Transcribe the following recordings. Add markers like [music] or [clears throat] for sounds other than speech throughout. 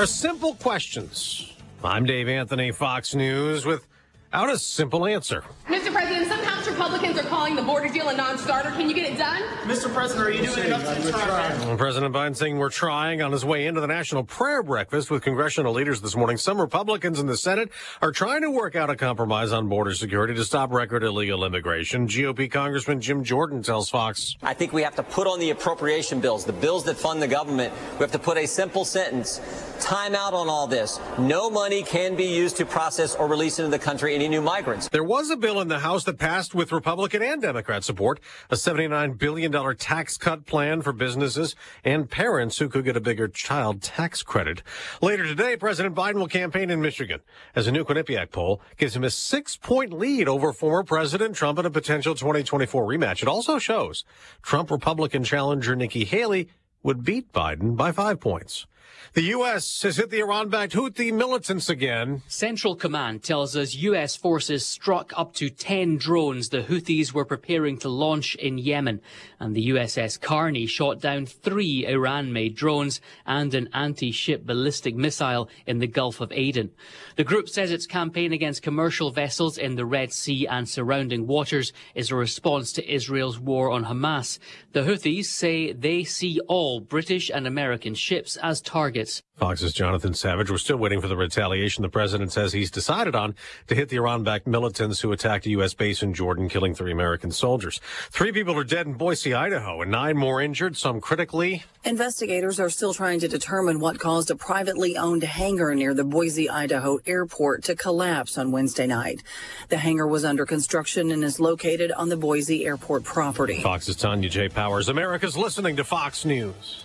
are simple questions. I'm Dave Anthony, Fox News, without a simple answer. Mr. President, some House Republicans are calling the border deal a non-starter. Can you get it done? Mr. President, are you doing enough to deter Well, President Biden saying we're trying on his way into the national prayer breakfast with congressional leaders this morning. Some Republicans in the Senate are trying to work out a compromise on border security to stop record illegal immigration. GOP Congressman Jim Jordan tells Fox. I think we have to put on the appropriation bills, the bills that fund the government. We have to put a simple sentence. Time out on all this. No money can be used to process or release into the country any new migrants. There was a bill in the House that passed with Republican and Democrat support, a $79 billion tax cut plan for businesses and parents who could get a bigger child tax credit. Later today, President Biden will campaign in Michigan as a new Quinnipiac poll gives him a six point lead over former President Trump in a potential 2024 rematch. It also shows Trump Republican challenger Nikki Haley would beat Biden by five points. The U.S. has hit the Iran-backed Houthi militants again. Central Command tells us U.S. forces struck up to 10 drones the Houthis were preparing to launch in Yemen. And the USS Carney shot down three Iran-made drones and an anti-ship ballistic missile in the Gulf of Aden. The group says its campaign against commercial vessels in the Red Sea and surrounding waters is a response to Israel's war on Hamas. The Houthis say they see all British and American ships as targets. Fox's Jonathan Savage. We're still waiting for the retaliation the president says he's decided on to hit the Iran-backed militants who attacked a U.S. base in Jordan, killing three American soldiers. Three people are dead in Boise, Idaho, and nine more injured, some critically. Investigators are still trying to determine what caused a privately owned hangar near the Boise, Idaho airport to collapse on Wednesday night. The hangar was under construction and is located on the Boise airport property. Fox's Tanya J. Powers. America's listening to Fox News.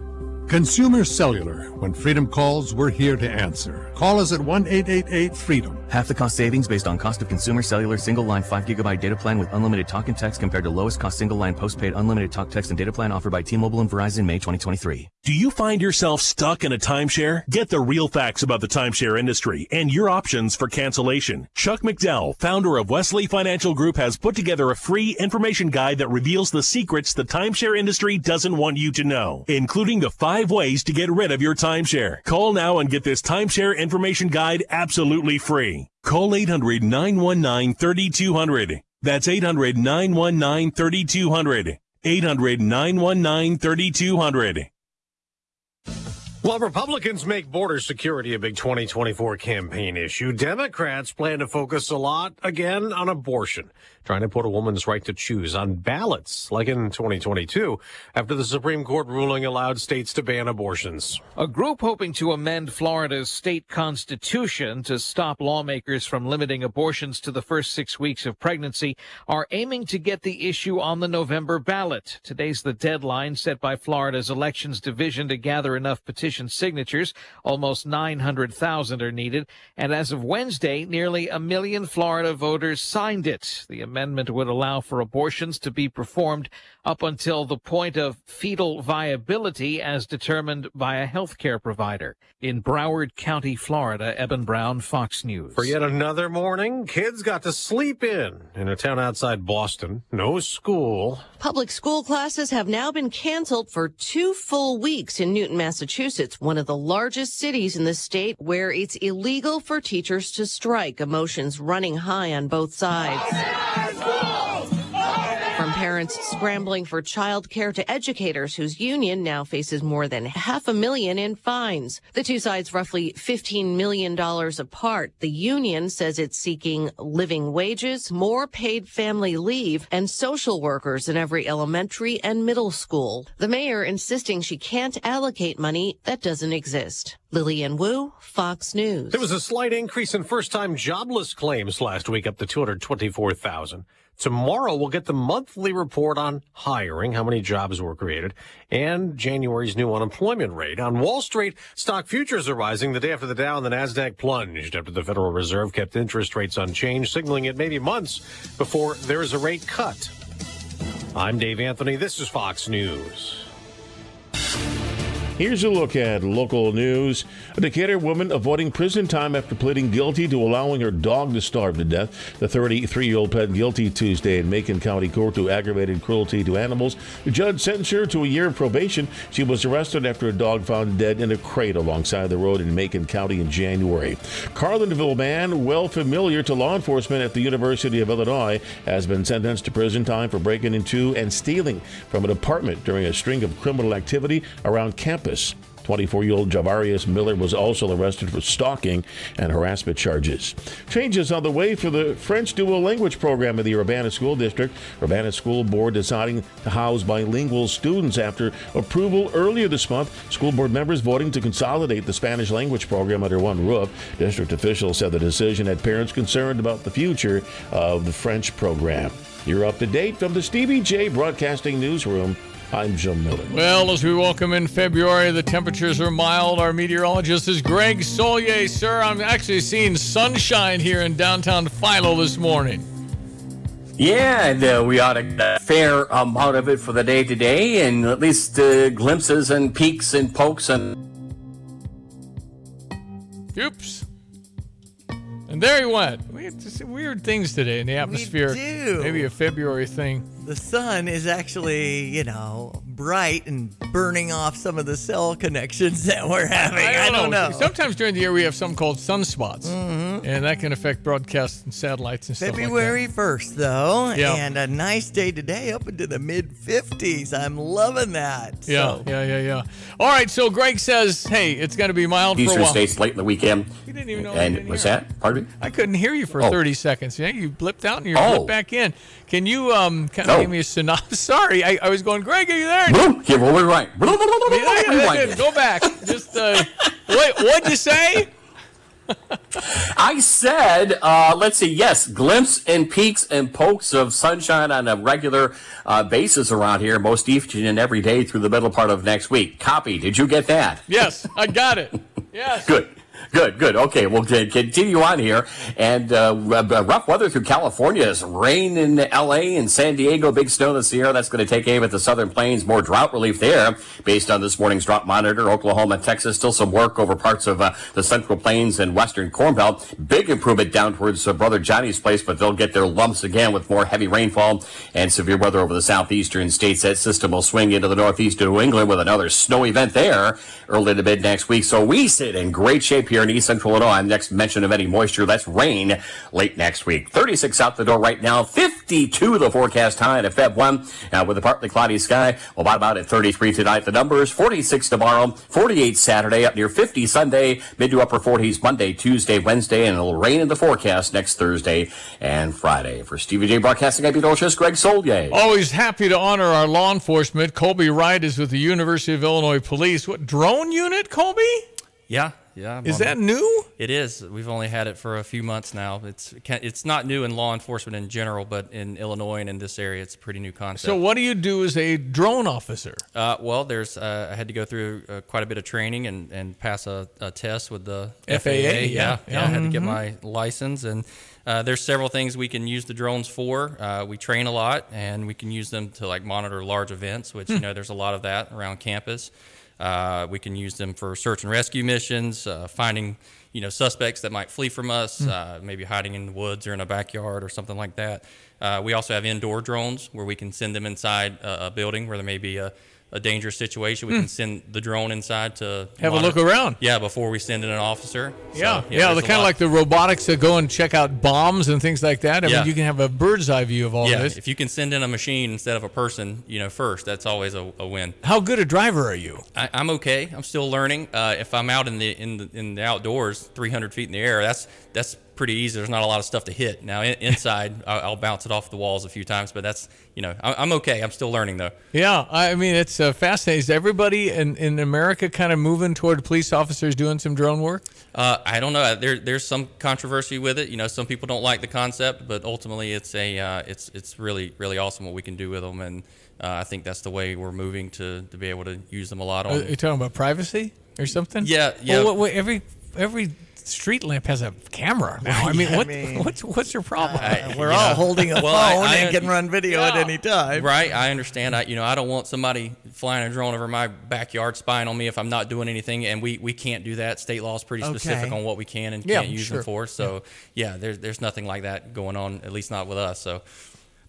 Consumer Cellular. When freedom calls, we're here to answer. Call us at 1 888 freedom. Half the cost savings based on cost of consumer cellular single line 5 gigabyte data plan with unlimited talk and text compared to lowest cost single line postpaid unlimited talk text and data plan offered by T-Mobile and Verizon May 2023. Do you find yourself stuck in a timeshare? Get the real facts about the timeshare industry and your options for cancellation. Chuck McDowell, founder of Wesley Financial Group, has put together a free information guide that reveals the secrets the timeshare industry doesn't want you to know, including the five ways to get rid of your timeshare. Call now and get this timeshare information guide absolutely free. Call 800 919 3200. That's 800 919 3200. 800 919 3200. While Republicans make border security a big 2024 campaign issue, Democrats plan to focus a lot again on abortion, trying to put a woman's right to choose on ballots, like in 2022, after the Supreme Court ruling allowed states to ban abortions. A group hoping to amend Florida's state constitution to stop lawmakers from limiting abortions to the first six weeks of pregnancy are aiming to get the issue on the November ballot. Today's the deadline set by Florida's elections division to gather enough petition signatures. Almost 900,000 are needed. And as of Wednesday, nearly a million Florida voters signed it. The amendment would allow for abortions to be performed up until the point of fetal viability as determined by a healthcare provider. In Broward County, Florida, Eben Brown, Fox News. For yet another morning, kids got to sleep in in a town outside Boston. No school. Public school classes have now been canceled for two full weeks in Newton, Massachusetts, one of the largest cities in the state where it's illegal for teachers to strike. Emotions running high on both sides. Parents scrambling for childcare to educators whose union now faces more than half a million in fines. The two sides roughly $15 million apart. The union says it's seeking living wages, more paid family leave, and social workers in every elementary and middle school. The mayor insisting she can't allocate money that doesn't exist. Lillian Wu, Fox News. There was a slight increase in first-time jobless claims last week, up to 224,000. Tomorrow we'll get the monthly report on hiring, how many jobs were created, and January's new unemployment rate. On Wall Street, stock futures are rising the day after the Dow and the Nasdaq plunged after the Federal Reserve kept interest rates unchanged, signaling it may be months before there is a rate cut. I'm Dave Anthony. This is Fox News. Here's a look at local news. A Decatur woman avoiding prison time after pleading guilty to allowing her dog to starve to death. The 33 year old pled guilty Tuesday in Macon County Court to aggravated cruelty to animals. The judge sentenced her to a year of probation. She was arrested after a dog found dead in a crate alongside the road in Macon County in January. Carlinville man, well familiar to law enforcement at the University of Illinois, has been sentenced to prison time for breaking into and stealing from an apartment during a string of criminal activity around campus. 24 year old Javarius Miller was also arrested for stalking and harassment charges. Changes on the way for the French dual language program in the Urbana School District. Urbana School Board deciding to house bilingual students after approval earlier this month. School board members voting to consolidate the Spanish language program under one roof. District officials said the decision had parents concerned about the future of the French program. You're up to date from the Stevie Jay Broadcasting Newsroom. I'm Jim Miller. Well, as we welcome in February, the temperatures are mild. Our meteorologist is Greg Soulje. Sir, I'm actually seeing sunshine here in downtown Philo this morning. Yeah, and uh, we ought to get a fair amount of it for the day today, and at least uh, glimpses and peaks and pokes and. Oops. And there he went. We had just weird things today in the atmosphere. do. Maybe a February thing. The sun is actually, you know, bright and burning off some of the cell connections [laughs] that we're having. I don't, know. Sometimes during the year we have something called sunspots, Mhm. and that can affect broadcasts and satellites and stuff February 1st, though, Yeah. and a nice day today up into the mid 50s. I'm loving that. Yeah, So, yeah, yeah, yeah. All right, so Greg says, hey, it's going to be mild for a Eastern while. states late in the weekend. You didn't even know I And was hear. that? Pardon me? I couldn't hear you for Oh. 30 seconds. Yeah, you blipped out and you Oh. blipped back in. Can you um kind Oh. give me a synopsis? [laughs] Sorry, I, I was going, Greg, are you there? Boom. Here, we'll rewind. Yeah, yeah, yeah. Go back. Just uh, wait. What'd you say? I said, uh, let's see, yes, glimpse and peaks and pokes of sunshine on a regular uh, basis around here, most each and every day through the middle part of next week. Copy. Did you get that? Yes, I got it. [laughs] Yes. Good. Good, good. Okay, we'll continue on here. And uh, rough weather through California. Is rain in L.A. and San Diego, big snow this year. That's going to take aim at the southern plains. More drought relief there, based on this morning's drought monitor. Oklahoma, Texas, still some work over parts of uh, the central plains and western corn belt. Big improvement down towards uh, Brother Jonny's place, but they'll get their lumps again with more heavy rainfall and severe weather over the southeastern states. That system will swing into the northeast of New England with another snow event there early to mid next week. So we sit in great shape here in east central Illinois. Next mention of any moisture, that's rain late next week. 36 out the door right now, 52 the forecast high at Feb 1 uh, with a partly cloudy sky. Well, about, about at 33 tonight, the numbers 46 tomorrow, 48 Saturday, up near 50 Sunday, mid to upper 40s Monday, Tuesday, Wednesday, and it'll rain in the forecast next Thursday and Friday. For Stevie Jay Broadcasting, I'm Pete Olszewski, Greg Soulje. Always happy to honor our law enforcement. Colby Wright is with the University of Illinois Police. What drone unit, Colby? Yeah, yeah. I'm Is that new? It is. We've only had it for a few months now. It's it's not new in law enforcement in general, but in Illinois and in this area, it's a pretty new concept. So, what do you do as a drone officer? Uh, well, there's uh, I had to go through uh, quite a bit of training and, and pass a, a test with the FAA, Yeah, yeah, yeah. yeah. I had to get Mhm. my license, and uh, there's several things we can use the drones for. Uh, we train a lot, and we can use them to like monitor large events, which you Hmm. know there's a lot of that around campus. Uh, we can use them for search and rescue missions, uh, finding you know suspects that might flee from us, uh, maybe hiding in the woods or in a backyard or something like that. Uh, we also have indoor drones where we can send them inside a, a building where there may be a, a dangerous situation. We Hmm. can send the drone inside to Have a look around. Yeah, before we send in an officer. So, Yeah, yeah, kind of like the robotics that go and check out bombs and things like that. I Yeah. mean, you can have a bird's eye view of all yeah, this. if you can send in a machine instead of a person, you know, first, that's always a, a win. How good a driver are you? I, I'm okay. I'm still learning. Uh, if I'm out in the in the in the outdoors, 300 feet in the air, that's that's pretty easy. There's not a lot of stuff to hit. Now in, [laughs] inside, I'll, bounce it off the walls a few times, but that's you know, I, I'm okay. I'm still learning though. Yeah, I mean, it's uh, fascinating. Is everybody in, in America kind of moving toward police officers doing some drone work? Uh, I don't know. There, there's some controversy with it. You know, some people don't like the concept, but ultimately, it's a, uh, it's, it's really, really awesome what we can do with them, and uh, I think that's the way we're moving to, to be able to use them a lot Are you talking about privacy or something? Yeah, yeah. Well, what, what, every every street lamp has a camera now. I [laughs] mean, I what, mean- [laughs] what's what's your problem? Uh, [laughs] we're you all know, holding a well, phone I- and can run video at any time. Right, I understand. I, you know, I don't want somebody flying a drone over my backyard spying on me if I'm not doing anything, and we, we can't do that. State law is pretty specific Okay. on what we can and Yeah, can't use sure. them for. So, yeah, there's there's nothing like that going on, at least not with us. So,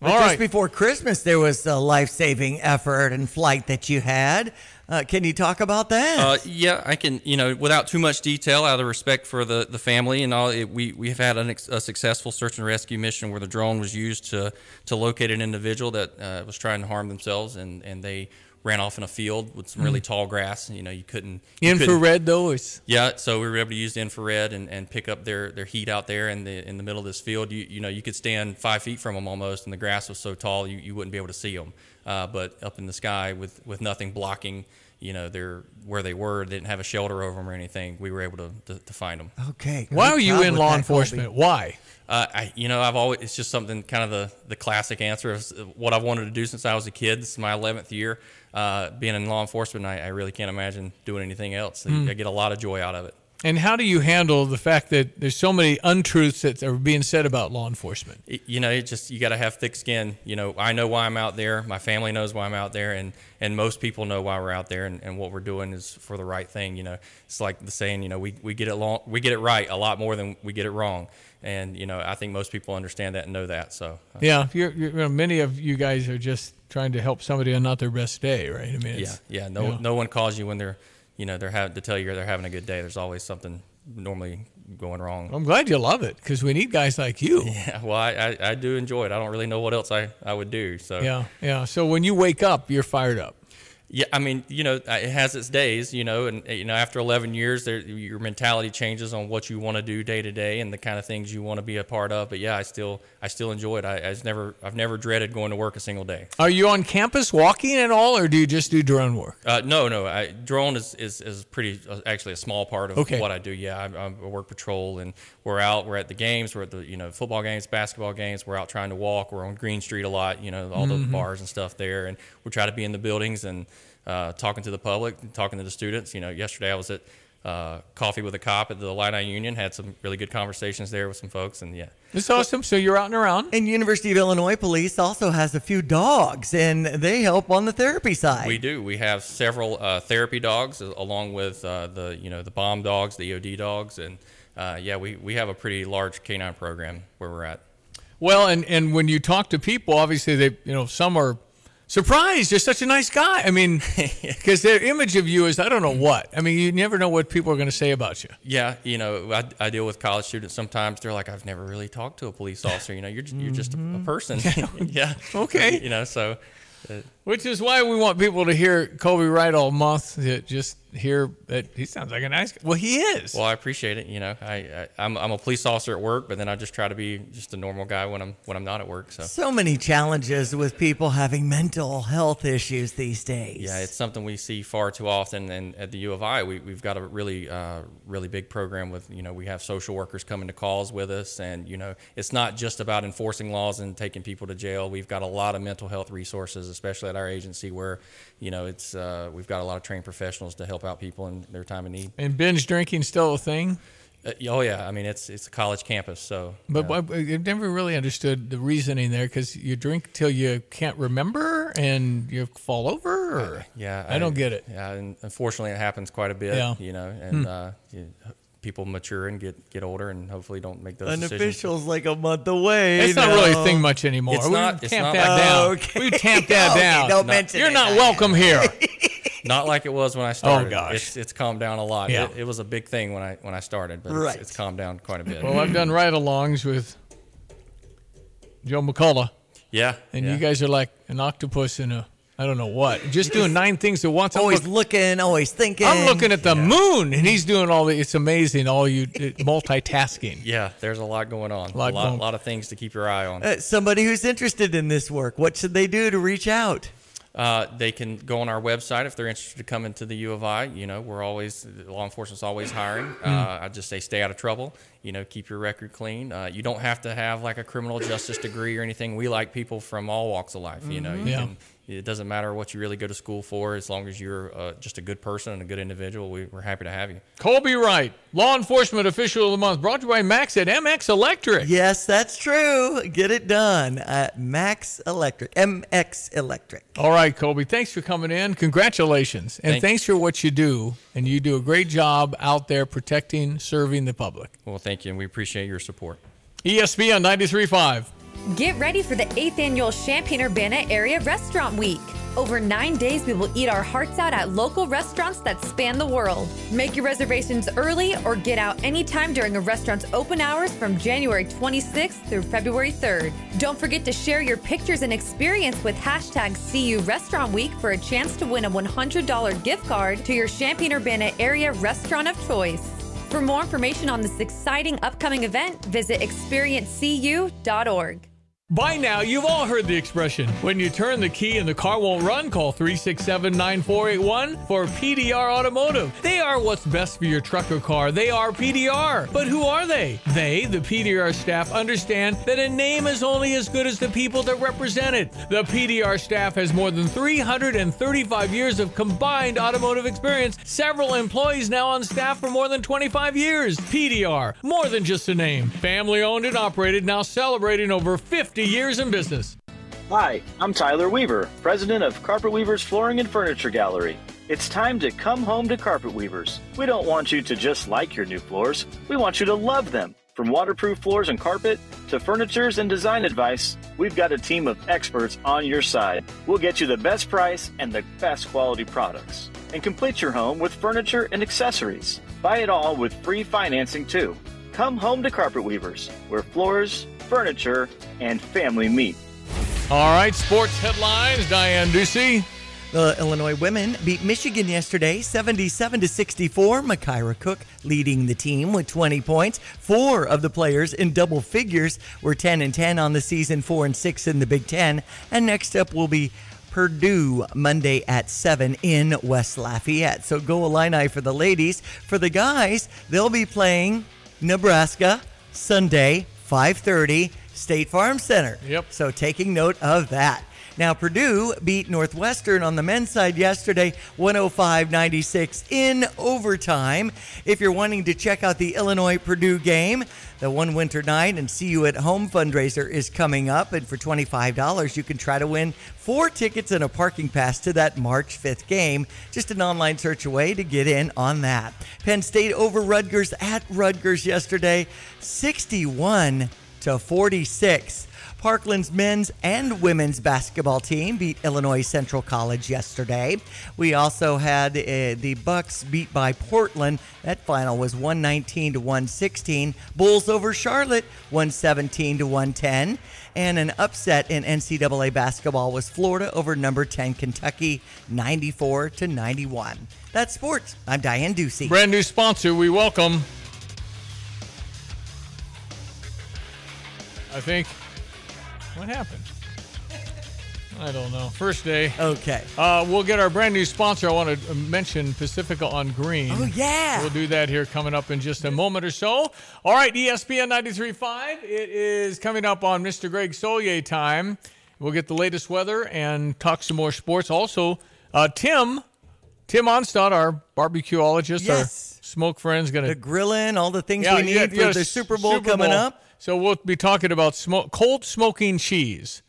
But All just right. before Christmas, there was a life-saving effort and flight that you had. Uh, can you talk about that? Uh, yeah, I can. You know, without too much detail, out of respect for the, the family and all, it, we we have had an ex- a successful search and rescue mission where the drone was used to to locate an individual that uh, was trying to harm themselves, and, and they ran off in a field with some really Mm. tall grass. You know, you couldn't you Infrared though is Yeah, so we were able to use the infrared and, and pick up their, their heat out there in the in the middle of this field. You you know you could stand five feet from them almost, and the grass was so tall you, you wouldn't be able to see them. Uh, but up in the sky with, with nothing blocking, you know, their where they were, they didn't have a shelter over them or anything. We were able to, to, to find them. okay. Why are you in law enforcement? Colby. Why? Uh, I, you know, I've always, it's just something kind of the, the classic answer of what I've wanted to do since I was a kid. This is my 11th year. Uh, being in law enforcement, I, I really can't imagine doing anything else. Hmm. I get a lot of joy out of it. And how do you handle the fact that there's so many untruths that are being said about law enforcement? You know, it just you got to have thick skin. You know, I know why I'm out there. My family knows why I'm out there, and and most people know why we're out there, and, and what we're doing is for the right thing. You know, it's like the saying. You know, we, we get it long, we get it right a lot more than we get it wrong, and you know, I think most people understand that and know that. So Yeah, you're, you're, you know, many of you guys are just trying to help somebody on not their best day, right? I mean, yeah, yeah. No, you know. no one calls you when they're, you know, they're having to tell you they're having a good day. There's always something normally going wrong. I'm glad you love it because we need guys like you. [laughs] Yeah, well, I, I, I do enjoy it. I don't really know what else I, I would do. So Yeah, yeah. So when you wake up, you're fired up. Yeah, I mean, you know, it has its days, you know, and you know, after 11 years, there, your mentality changes on what you want to do day to day and the kind of things you want to be a part of. But yeah, I still, I still enjoy it. I, I just never, I've never dreaded going to work a single day. Are you on campus walking at all, or do you just do drone work? Uh, no, no, I, drone is, is, is pretty, uh, actually a small part of Okay. what I do. Yeah, I, I work patrol and we're out, we're at the games, we're at the, you know, football games, basketball games. We're out trying to walk. We're on Green Street a lot, you know, all Mhm. the bars and stuff there. And we try to be in the buildings and uh, talking to the public, talking to the students. You know, yesterday I was at uh, Coffee with a Cop at the Illini Union, had some really good conversations there with some folks. And yeah, It's awesome. So you're out and around. And University of Illinois Police also has a few dogs, and they help on the therapy side. We do. We have several uh, therapy dogs, uh, along with uh, the you know the bomb dogs, the EOD dogs, and uh, yeah, we, we have a pretty large canine program where we're at. Well, and and when you talk to people, obviously they, you know, some are surprised. You're such a nice guy. I mean, [laughs] because their image of you is I don't know what. I mean, you never know what people are going to say about you. Yeah, you know, I, I deal with college students. Sometimes they're like, "I've never really talked to a police officer." You know, you're you're just a, a person. [laughs] [laughs] yeah. Okay. You know, so. Uh, Which is why we want people to hear Colby Wright all month. To just hear that he sounds like a nice guy. Well, he is. Well, I appreciate it. You know, I, I I'm I'm a police officer at work, but then I just try to be just a normal guy when I'm when I'm not at work. So. So many challenges with people having mental health issues these days. Yeah, it's something we see far too often. And at the U of I, we, we've got a really, uh, really big program with, you know, we have social workers coming to calls with us. And, you know, it's not just about enforcing laws and taking people to jail. We've got a lot of mental health resources, especially at our agency where, you know, it's, uh, we've got a lot of trained professionals to help out people in their time of need. And binge drinking still a thing. Uh, oh, yeah. I mean, it's, it's a college campus. So, But uh, I've never really understood the reasoning there because you drink till you can't remember and you fall over. Or? Yeah, I, don't get it. Yeah, and unfortunately, it happens quite a bit. Yeah. You know, and Hmm. uh, you, people mature and get get older, and hopefully don't make those decisions. Unofficial's like a month away. It's not really a thing much anymore. It's we not- it's tamp not that like- down. Oh, okay. We tamp [laughs] that Okay, down. don't No. mention You're it. not welcome here. [laughs] Not like it was when I oh, started. Oh gosh. it's, it's calmed down a lot. Yeah. It, it was a big thing when I when I started, but Right. it's, it's calmed down quite a bit. Well, I've done ride-alongs with Joe McCullough, yeah, and yeah. you guys are like an octopus in a I don't know what, just doing nine things at once. I'm, Always look- looking, always thinking. I'm looking at the moon, and he's doing all the. It's amazing, all you [laughs] multitasking. yeah, there's a lot going on. Lot a lot, going- lot of things to keep your eye on. Uh, somebody who's interested in this work, what should they do to reach out? Uh, they can go on our website if they're interested to come into the U of I. You know, we're always law enforcement's always hiring. Hmm. Uh, I just say stay out of trouble. You know, keep your record clean. Uh, you don't have to have like a criminal justice degree or anything. We like people from all walks of life. You know, you Yeah. can it doesn't matter what you really go to school for, as long as you're uh, just a good person and a good individual. We, we're happy to have you. Colby Wright, Law Enforcement Official of the Month, brought to you by Max at MX Electric. Yes, that's true. Get it done at Max Electric, MX Electric. All right, Colby, thanks for coming in. Congratulations. And Thank- thanks for what you do. And you do a great job out there protecting, serving the public. Well, thank you, and we appreciate your support. ESPN 93.5. Get ready for the 8th annual Champaign Urbana Area Restaurant Week. Over nine days, we will eat our hearts out at local restaurants that span the world. Make your reservations early or get out anytime during a restaurant's open hours from January 26th through February 3rd. Don't forget to share your pictures and experience with hashtag CU Restaurant Week for a chance to win a $100 gift card to your Champaign Urbana Area restaurant of choice. For more information on this exciting upcoming event, visit experiencecu.org. By now, you've all heard the expression when you turn the key and the car won't run, call 367 9481 for PDR Automotive. They are what's best for your truck or car. They are PDR. But who are they? They, the PDR staff, understand that a name is only as good as the people that represent it. The PDR staff has more than 335 years of combined automotive experience, several employees now on staff for more than 25 years. PDR, more than just a name. Family owned and operated, now celebrating over 50 years in business. Hi, I'm Tyler Weaver, president of Carpet Weavers Flooring and Furniture Gallery. It's time to come home to Carpet Weavers. We don't want you to just like your new floors, we want you to love them. From waterproof floors and carpet to furnitures and design advice, we've got a team of experts on your side. We'll get you the best price and the best quality products. And complete your home with furniture and accessories. Buy it all with free financing too. Come home to Carpet Weavers, where floors, furniture, and family meet. All right, sports headlines. Diane Ducey. The Illinois women beat Michigan yesterday 77 to 64. Makira Cook leading the team with 20 points. Four of the players in double figures were 10 and 10 on the season, 4 and 6 in the Big 10. And next up will be Purdue Monday at 7 in West Lafayette. So go Illini for the ladies. For the guys, they'll be playing Nebraska Sunday 5:30 State Farm Center. Yep. So taking note of that. Now Purdue beat Northwestern on the men's side yesterday 105-96 in overtime. If you're wanting to check out the Illinois Purdue game, the One Winter Night and See You at Home fundraiser is coming up and for $25 you can try to win four tickets and a parking pass to that March 5th game. Just an online search away to get in on that. Penn State over Rutgers at Rutgers yesterday 61 to 46. Parkland's men's and women's basketball team beat Illinois Central College yesterday. We also had uh, the Bucks beat by Portland. That final was 119 to 116. Bulls over Charlotte 117 to 110. And an upset in NCAA basketball was Florida over number 10 Kentucky 94 to 91. That's sports. I'm Diane Ducey. Brand new sponsor, we welcome. I think. What happened? I don't know. First day. Okay. Uh, we'll get our brand new sponsor. I want to mention Pacifica on Green. Oh, yeah. We'll do that here coming up in just a moment or so. All right, ESPN 93.5. It is coming up on Mr. Greg Soulje time. We'll get the latest weather and talk some more sports. Also, uh, Tim, Tim Onstott, our barbecueologist, our Yes. smoke friend's going The to grilling, all the things Yeah, we need yeah, for yeah, the Super Bowl Super coming Bowl. up. So we'll be talking about smoke, cold smoking cheese,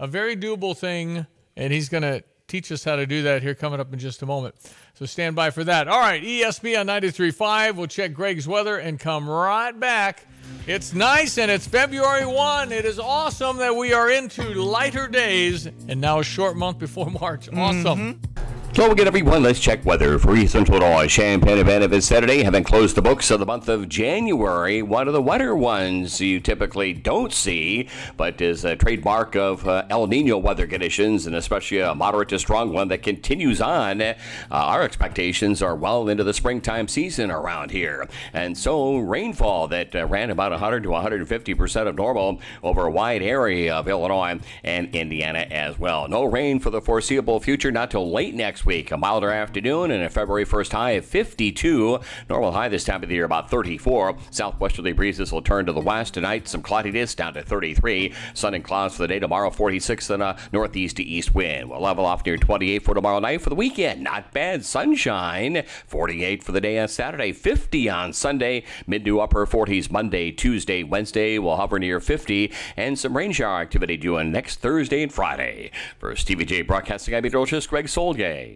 a very doable thing, and he's going to teach us how to do that here coming up in just a moment. So stand by for that. All right, ESPN 93.5. We'll check Greg's weather and come right back. It's nice and it's February 1. It is awesome that we are into lighter days and now a short month before [laughs] March. Awesome. Mm-hmm. So again, everyone, let's check weather for East Central Illinois. Champaign event of Saturday, having closed the books of the month of January. One of the wetter ones you typically don't see, but is a trademark of uh, El Nino weather conditions, and especially a moderate to strong one that continues on. Uh, our expectations are well into the springtime season around here, and so rainfall that uh, ran about 100 to 150 percent of normal over a wide area of Illinois and Indiana as well. No rain for the foreseeable future, not till late next next week. A milder afternoon and a February 1st high of 52. Normal high this time of the year about 34. Southwesterly breezes will turn to the west tonight. Some cloudiness down to 33. Sun and clouds for the day tomorrow, 46 and a northeast to east wind. We'll level off near 28 for tomorrow night for the weekend. Not bad. Sunshine. 48 for the day on Saturday, 50 on Sunday. Mid to upper 40s Monday, Tuesday, Wednesday. We'll hover near 50 and some rain shower activity due on next Thursday and Friday. For TVJ Broadcasting, I'm meteorologist Greg Soulje.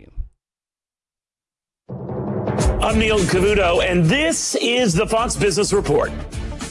I'm Neil Cavuto, and this is the Fox Business Report.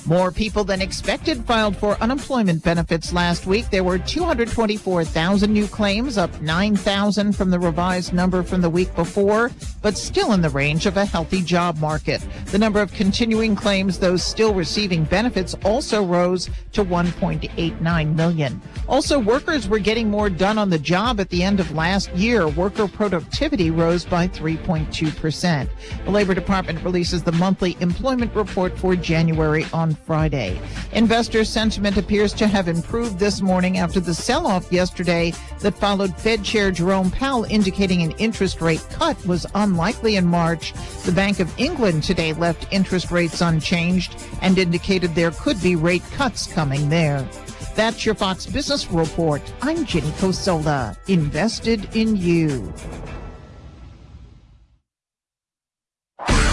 More people than expected filed for unemployment benefits last week. There were 224,000 new claims, up 9,000 from the revised number from the week before, but still in the range of a healthy job market. The number of continuing claims, those still receiving benefits, also rose to 1.89 million. Also, workers were getting more done on the job at the end of last year. Worker productivity rose by 3.2%. The Labor Department releases the monthly employment report for January on Friday. Investor sentiment appears to have improved this morning after the sell off yesterday that followed Fed Chair Jerome Powell indicating an interest rate cut was unlikely in March. The Bank of England today left interest rates unchanged and indicated there could be rate cuts coming there. That's your Fox Business Report. I'm Jenny Cosola, invested in you.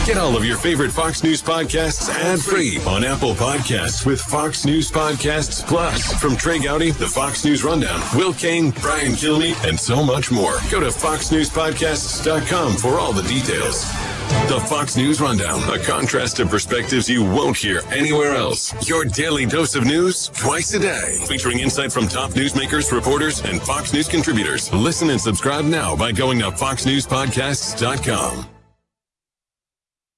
Get all of your favorite Fox News podcasts ad-free on Apple Podcasts with Fox News Podcasts Plus. From Trey Gowdy, the Fox News Rundown, Will Cain, Brian Kilmeade, and so much more. Go to foxnewspodcasts.com for all the details. The Fox News Rundown, a contrast of perspectives you won't hear anywhere else. Your daily dose of news twice a day, featuring insight from top newsmakers, reporters, and Fox News contributors. Listen and subscribe now by going to foxnewspodcasts.com.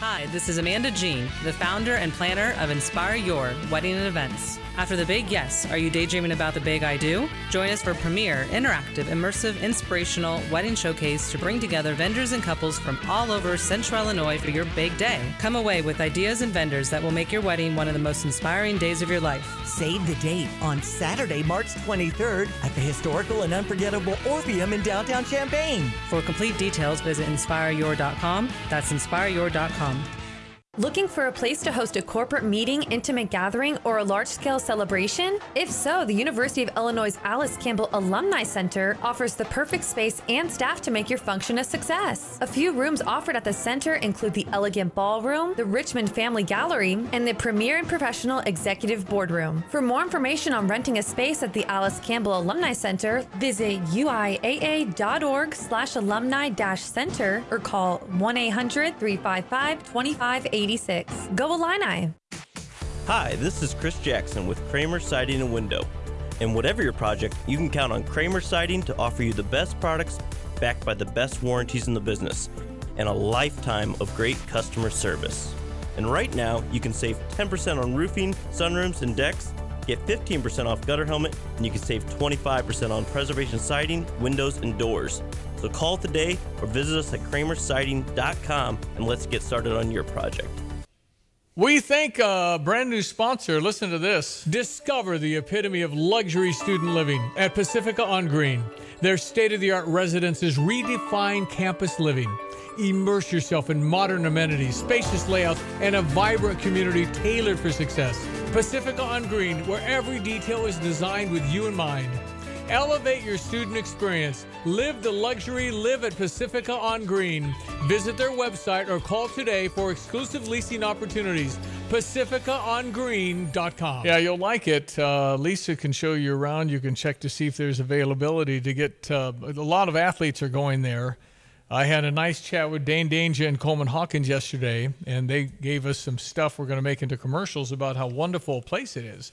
Hi, this is Amanda Jean, the founder and planner of Inspire Your Wedding and Events. After the big yes, are you daydreaming about the big I do? Join us for premier, interactive, immersive, inspirational wedding showcase to bring together vendors and couples from all over Central Illinois for your big day. Come away with ideas and vendors that will make your wedding one of the most inspiring days of your life. Save the date on Saturday, March 23rd at the historical and unforgettable Orpheum in downtown Champaign. For complete details, visit inspireyour.com. That's inspireyour.com on. Looking for a place to host a corporate meeting, intimate gathering, or a large scale celebration? If so, the University of Illinois Alice Campbell Alumni Center offers the perfect space and staff to make your function a success. A few rooms offered at the center include the Elegant Ballroom, the Richmond Family Gallery, and the Premier and Professional Executive Boardroom. For more information on renting a space at the Alice Campbell Alumni Center, visit uiaa.org slash alumni center or call 1 800 355 2580. 86. Go Illini! Hi, this is Chris Jackson with Kramer Siding and Window. And whatever your project, you can count on Kramer Siding to offer you the best products backed by the best warranties in the business and a lifetime of great customer service. And right now, you can save 10% on roofing, sunrooms, and decks, get 15% off gutter helmet, and you can save 25% on preservation siding, windows, and doors. So call today or visit us at kramersiding.com and let's get started on your project. We thank a brand new sponsor. Listen to this. Discover the epitome of luxury student living at Pacifica on Green. Their state of the art residences redefine campus living. Immerse yourself in modern amenities, spacious layouts, and a vibrant community tailored for success. Pacifica on Green, where every detail is designed with you in mind. Elevate your student experience. Live the luxury, live at Pacifica on Green. Visit their website or call today for exclusive leasing opportunities. PacificaOnGreen.com. Yeah, you'll like it. Uh, Lisa can show you around. You can check to see if there's availability to get. Uh, a lot of athletes are going there. I had a nice chat with Dain Dainja and Coleman Hawkins yesterday, and they gave us some stuff we're going to make into commercials about how wonderful a place it is.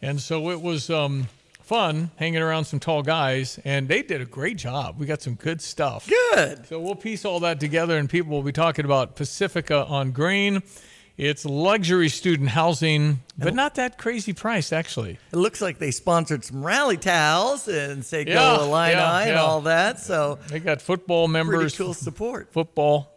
And so it was. Um, fun hanging around some tall guys, and they did a great job. We got some good stuff. Good. So we'll piece all that together, and people will be talking about Pacifica on Green. It's luxury student housing, but not that crazy price, actually. It looks like they sponsored some rally towels and Seiko Yeah, Illini yeah, and all that. So They got football members, cool support. football,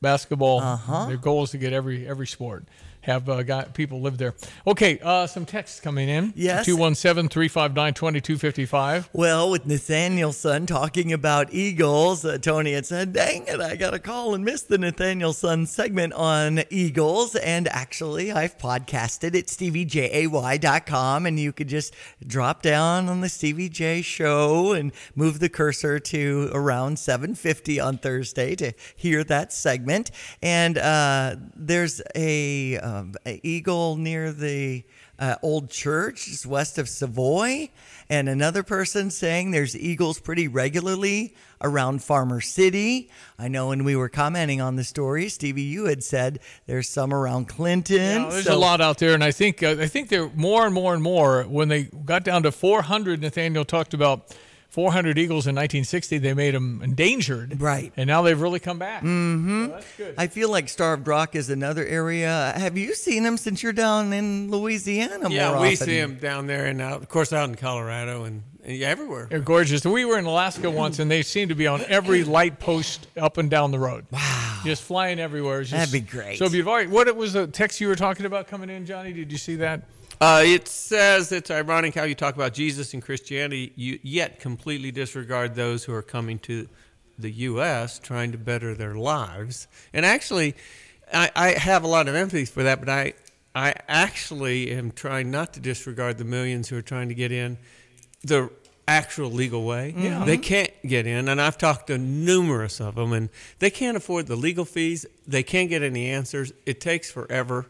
basketball. Uh-huh. Their goal is to get every every sport. Have uh, got people live there. Okay, uh, some texts coming in. Yes. 217 359 2255. Well, with Nathaniel Son talking about Eagles, uh, Tony had said, dang it, I got a call and missed the Nathaniel Son segment on Eagles. And actually, I've podcasted at steviejay.com, and you could just drop down on the Stevie Jay show and move the cursor to around 750 on Thursday to hear that segment. And uh, there's a, um, eagle near the uh, old church just west of Savoy, and another person saying there's eagles pretty regularly around Farmer City. I know when we were commenting on the story, Stevie, you had said there's some around Clinton. Yeah, there's So- a lot out there, and I think uh, I think there more and more and more. When they got down to 400, Nathaniel talked about 400 eagles in 1960. They made them endangered, right? And now they've really come back. Mm-hmm. that's good. I feel like Starved Rock is another area. Have you seen them since you're down in Louisiana? yeah, more we often? see them down there, and out, of course out in Colorado and, and yeah, everywhere. They're gorgeous. We were in Alaska once, and they seem to be on every light post up and down the road. Wow! Just flying everywhere. Just- That'd be great. So, if you've already, what it was the text you were talking about coming in, Jonny? Did you see that? Uh, it says it's ironic how you talk about Jesus and Christianity, you yet completely disregard those who are coming to the U.S. trying to better their lives. And actually, I, I have a lot of empathy for that, but I, I actually am trying not to disregard the millions who are trying to get in the actual legal way. Yeah. They can't get in, and I've talked to numerous of them, and they can't afford the legal fees. They can't get any answers. It takes forever.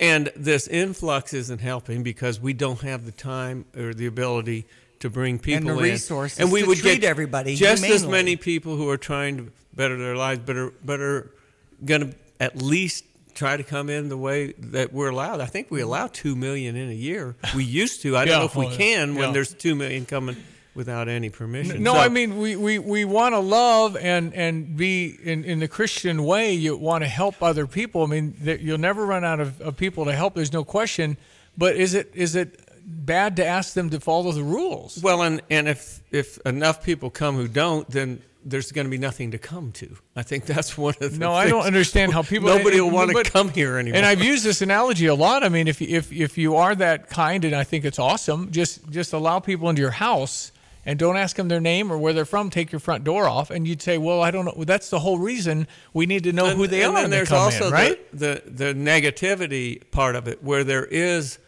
And this influx isn't helping because we don't have the time or the ability to bring people the in. resources and we to would treat get everybody just as many people who are trying to better their lives, but are but are going to at least try to come in the way that we're allowed. I think we allow two million in a year. We used to. I don't Yeah, know if we oh, well, can when yeah. there's two million coming without any permission. No, So- I mean we, we, we want to love and and be in, in the Christian way. You want to help other people. I mean, you'll never run out of, of people to help. There's no question. But is it is it bad to ask them to follow the rules? Well, and and if if enough people come who don't, then there's going to be nothing to come to. I think that's one of the. No, I don't understand how people. Nobody will want to come here anymore. And I've used this analogy a lot. I mean, if if if you are that kind, and I think it's awesome, just just allow people into your house and don't ask them their name or where they're from. Take your front door off, and you'd say, "Well, I don't know." Well, that's the whole reason we need to know and, who they are. and are. Then when they there's come also in, the- right. the, the negativity part of it, where there is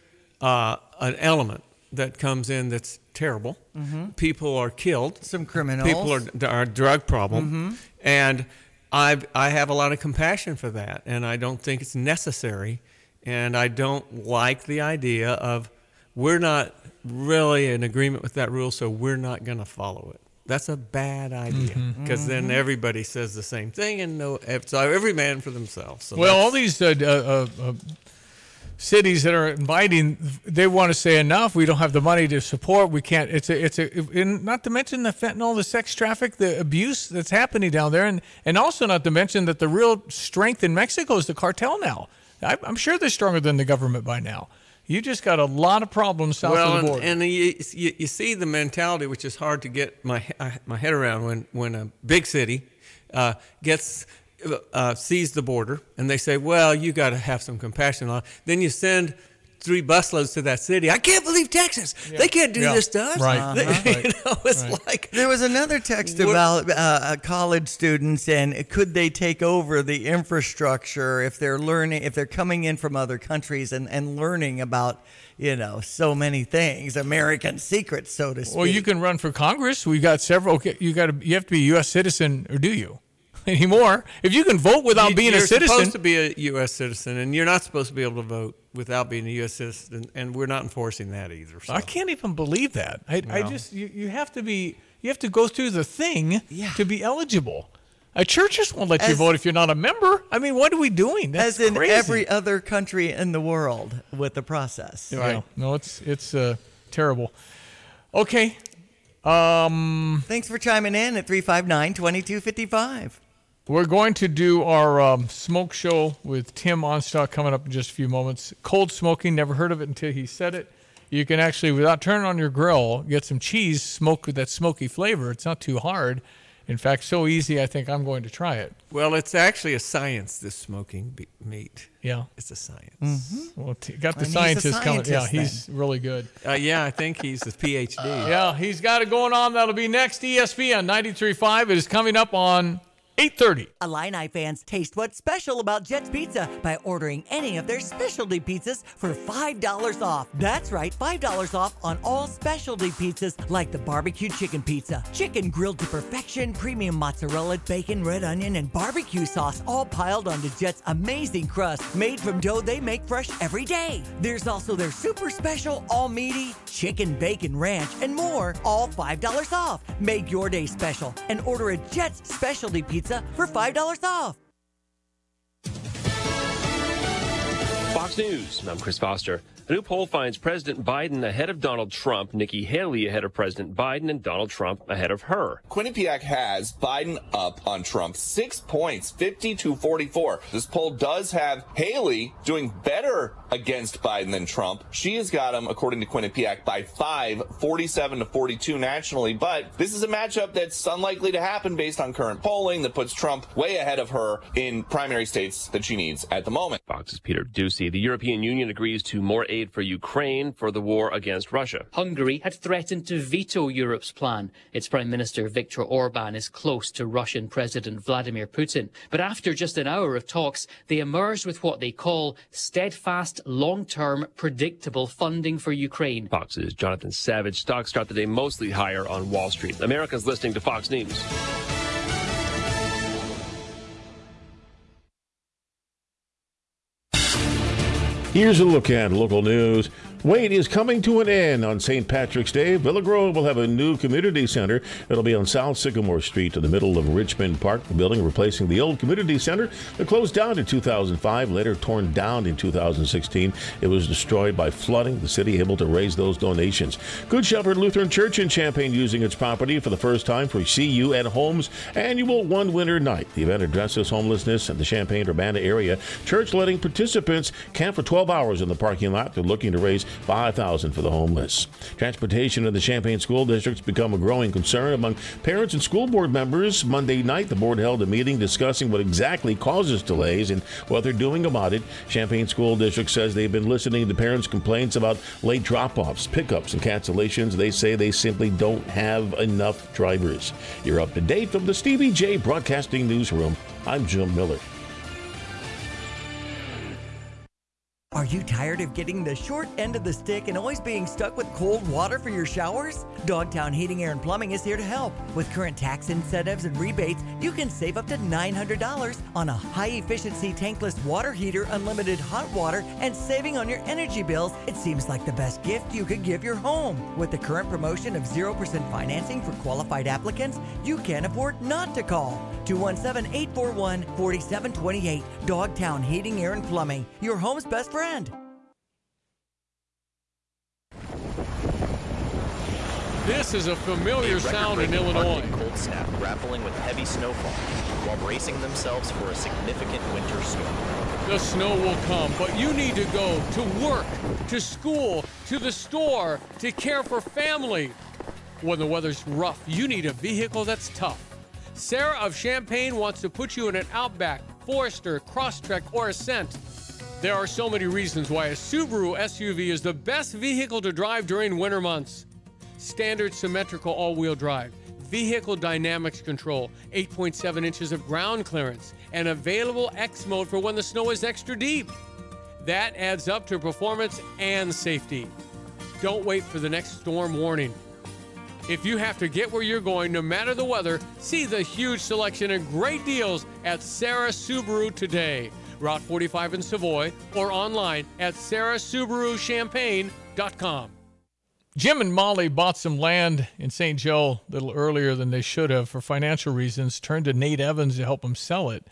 uh, an element that comes in that's terrible. Mhm. People are killed. Some criminals. People are, are drug problem, Mhm. and I I have a lot of compassion for that, and I don't think it's necessary, and I don't like the idea of we're not really in agreement with that rule, so we're not going to follow it. That's a bad idea because then Mhm. everybody says the same thing, and no, so every man for themselves. So well, all these uh, uh, uh, cities that are inviting, they want to say enough. We don't have the money to support. We can't. It's a. It's a. And not to mention the fentanyl, the sex traffic, the abuse that's happening down there, and and also not to mention that the real strength in Mexico is the cartel now. I'm sure they're stronger than the government by now. You just got a lot of problems south well, of the and, border. and you, you, you see the mentality, which is hard to get my my head around when when a big city uh, gets uh, sees the border, and they say, "Well, you got to have some compassion." on. Then you send three busloads to that city. I can't believe Texas. They can't do Yeah. this to us. Right. Uh-huh. [laughs] you know, it's like There was another text about uh, uh, college students and could they take over the infrastructure if they're learning, if they're coming in from other countries and, and learning about, you know, so many things, American secrets, so to speak. Well, you can run for Congress. We got several. Okay, you got to. You have to be a U.S. citizen, or do you [laughs] anymore? If you can vote without You- being you're a citizen, supposed to be a U.S. citizen, and you're not supposed to be able to vote without being a U.S. citizen, and we're not enforcing that either. So. I can't even believe that. I, I just you, you have to be you have to go through the thing to be eligible. A church just won't let you vote if you're not a member. I mean, what are we doing? That's As in crazy. every other country in the world with the process. Yeah. No, it's it's uh, terrible. Okay. Um, Thanks for chiming in at 359 2255. We're going to do our um, smoke show with Tim Onstott coming up in just a few moments. Cold smoking, never heard of it until he said it. You can actually, without turning on your grill, get some cheese, smoke with that smoky flavor. It's not too hard. In fact, so easy, I think I'm going to try it. Well, it's actually a science, this smoking be- meat. Yeah. It's a science. Mm-hmm. Well, t- got the And he's scientist coming. Yeah, scientist he's really good. Uh, yeah, I think he's the PhD. Yeah, he's got it going on. That'll be next ESPN 93.5. It is coming up on 8.30. Illini fans taste what's special about Jet's Pizza by ordering any of their specialty pizzas for $5 off. That's right, $5 off on all specialty pizzas like the barbecue chicken pizza, chicken grilled to perfection, premium mozzarella, bacon, red onion, and barbecue sauce all piled onto Jet's amazing crust made from dough they make fresh every day. There's also their super special all meaty chicken bacon ranch and more, all $5 off. Make your day special and order a Jet's specialty pizza for $5 off. Fox News. I'm Chris Foster. A new poll finds President Biden ahead of Donald Trump, Nikki Haley ahead of President Biden, and Donald Trump ahead of her. Quinnipiac has Biden up on Trump six points, 50 to 44. This poll does have Haley doing better against Biden than Trump. She has got him, according to Quinnipiac, by five, 47 to 42 nationally. But this is a matchup that's unlikely to happen based on current polling that puts Trump way ahead of her in primary states that she needs at the moment. Fox's Peter Doocy. The European Union agrees to more aid for Ukraine for the war against Russia. Hungary had threatened to veto Europe's plan. Its Prime Minister Viktor Orban is close to Russian President Vladimir Putin. But after just an hour of talks, they emerged with what they call steadfast, long-term, predictable funding for Ukraine. Fox's Jonathan Savage. Stocks start the day mostly higher on Wall Street. America's listening to Fox News. Here's a look at local news. Wait is coming to an end on St. Patrick's Day. Villa Grove will have a new community center. It'll be on South Sycamore Street in the middle of Richmond Park. The building replacing the old community center that closed down in 2005, later torn down in 2016. It was destroyed by flooding. The city able to raise those donations. Good Shepherd Lutheran Church in Champaign using its property for the first time for CU at Home's annual One Winter Night. The event addresses homelessness in the Champaign Urbana area. Church letting participants camp for 12 hours in the parking lot. They're looking to raise 5000 for the homeless. Transportation in the Champaign School District's become a growing concern among parents and school board members. Monday night, the board held a meeting discussing what exactly causes delays and what they're doing about it. Champaign School District says they've been listening to parents' complaints about late drop offs, pickups, and cancellations. They say they simply don't have enough drivers. You're up to date from the Stevie Jay Broadcasting Newsroom. I'm Jim Miller. Are you tired of getting the short end of the stick and always being stuck with cold water for your showers? Dogtown Heating, Air, and Plumbing is here to help. With current tax incentives and rebates, you can save up to $900 on a high efficiency tankless water heater, unlimited hot water, and saving on your energy bills. It seems like the best gift you could give your home. With the current promotion of 0% financing for qualified applicants, you can't afford not to call. 217 841 4728. Dogtown Heating, Air, and Plumbing, your home's best friend. This is a familiar sound in Illinois. Cold snap grappling with heavy snowfall while bracing themselves for a significant winter storm. The snow will come, but you need to go to work, to school, to the store, to care for family. When the weather's rough, you need a vehicle that's tough. Sarah of Champaign wants to put you in an Outback, Forester, Crosstrek, or Ascent. There are so many reasons why a Subaru SUV is the best vehicle to drive during winter months. Standard symmetrical all wheel drive, vehicle dynamics control, 8.7 inches of ground clearance, and available X mode for when the snow is extra deep. That adds up to performance and safety. Don't wait for the next storm warning. If you have to get where you're going, no matter the weather, see the huge selection and great deals at Sarah Subaru today. Route 45 in Savoy or online at sarahsubaruchampaign.com. Jim and Molly bought some land in St. Joe a little earlier than they should have for financial reasons, turned to Nate Evans to help them sell it.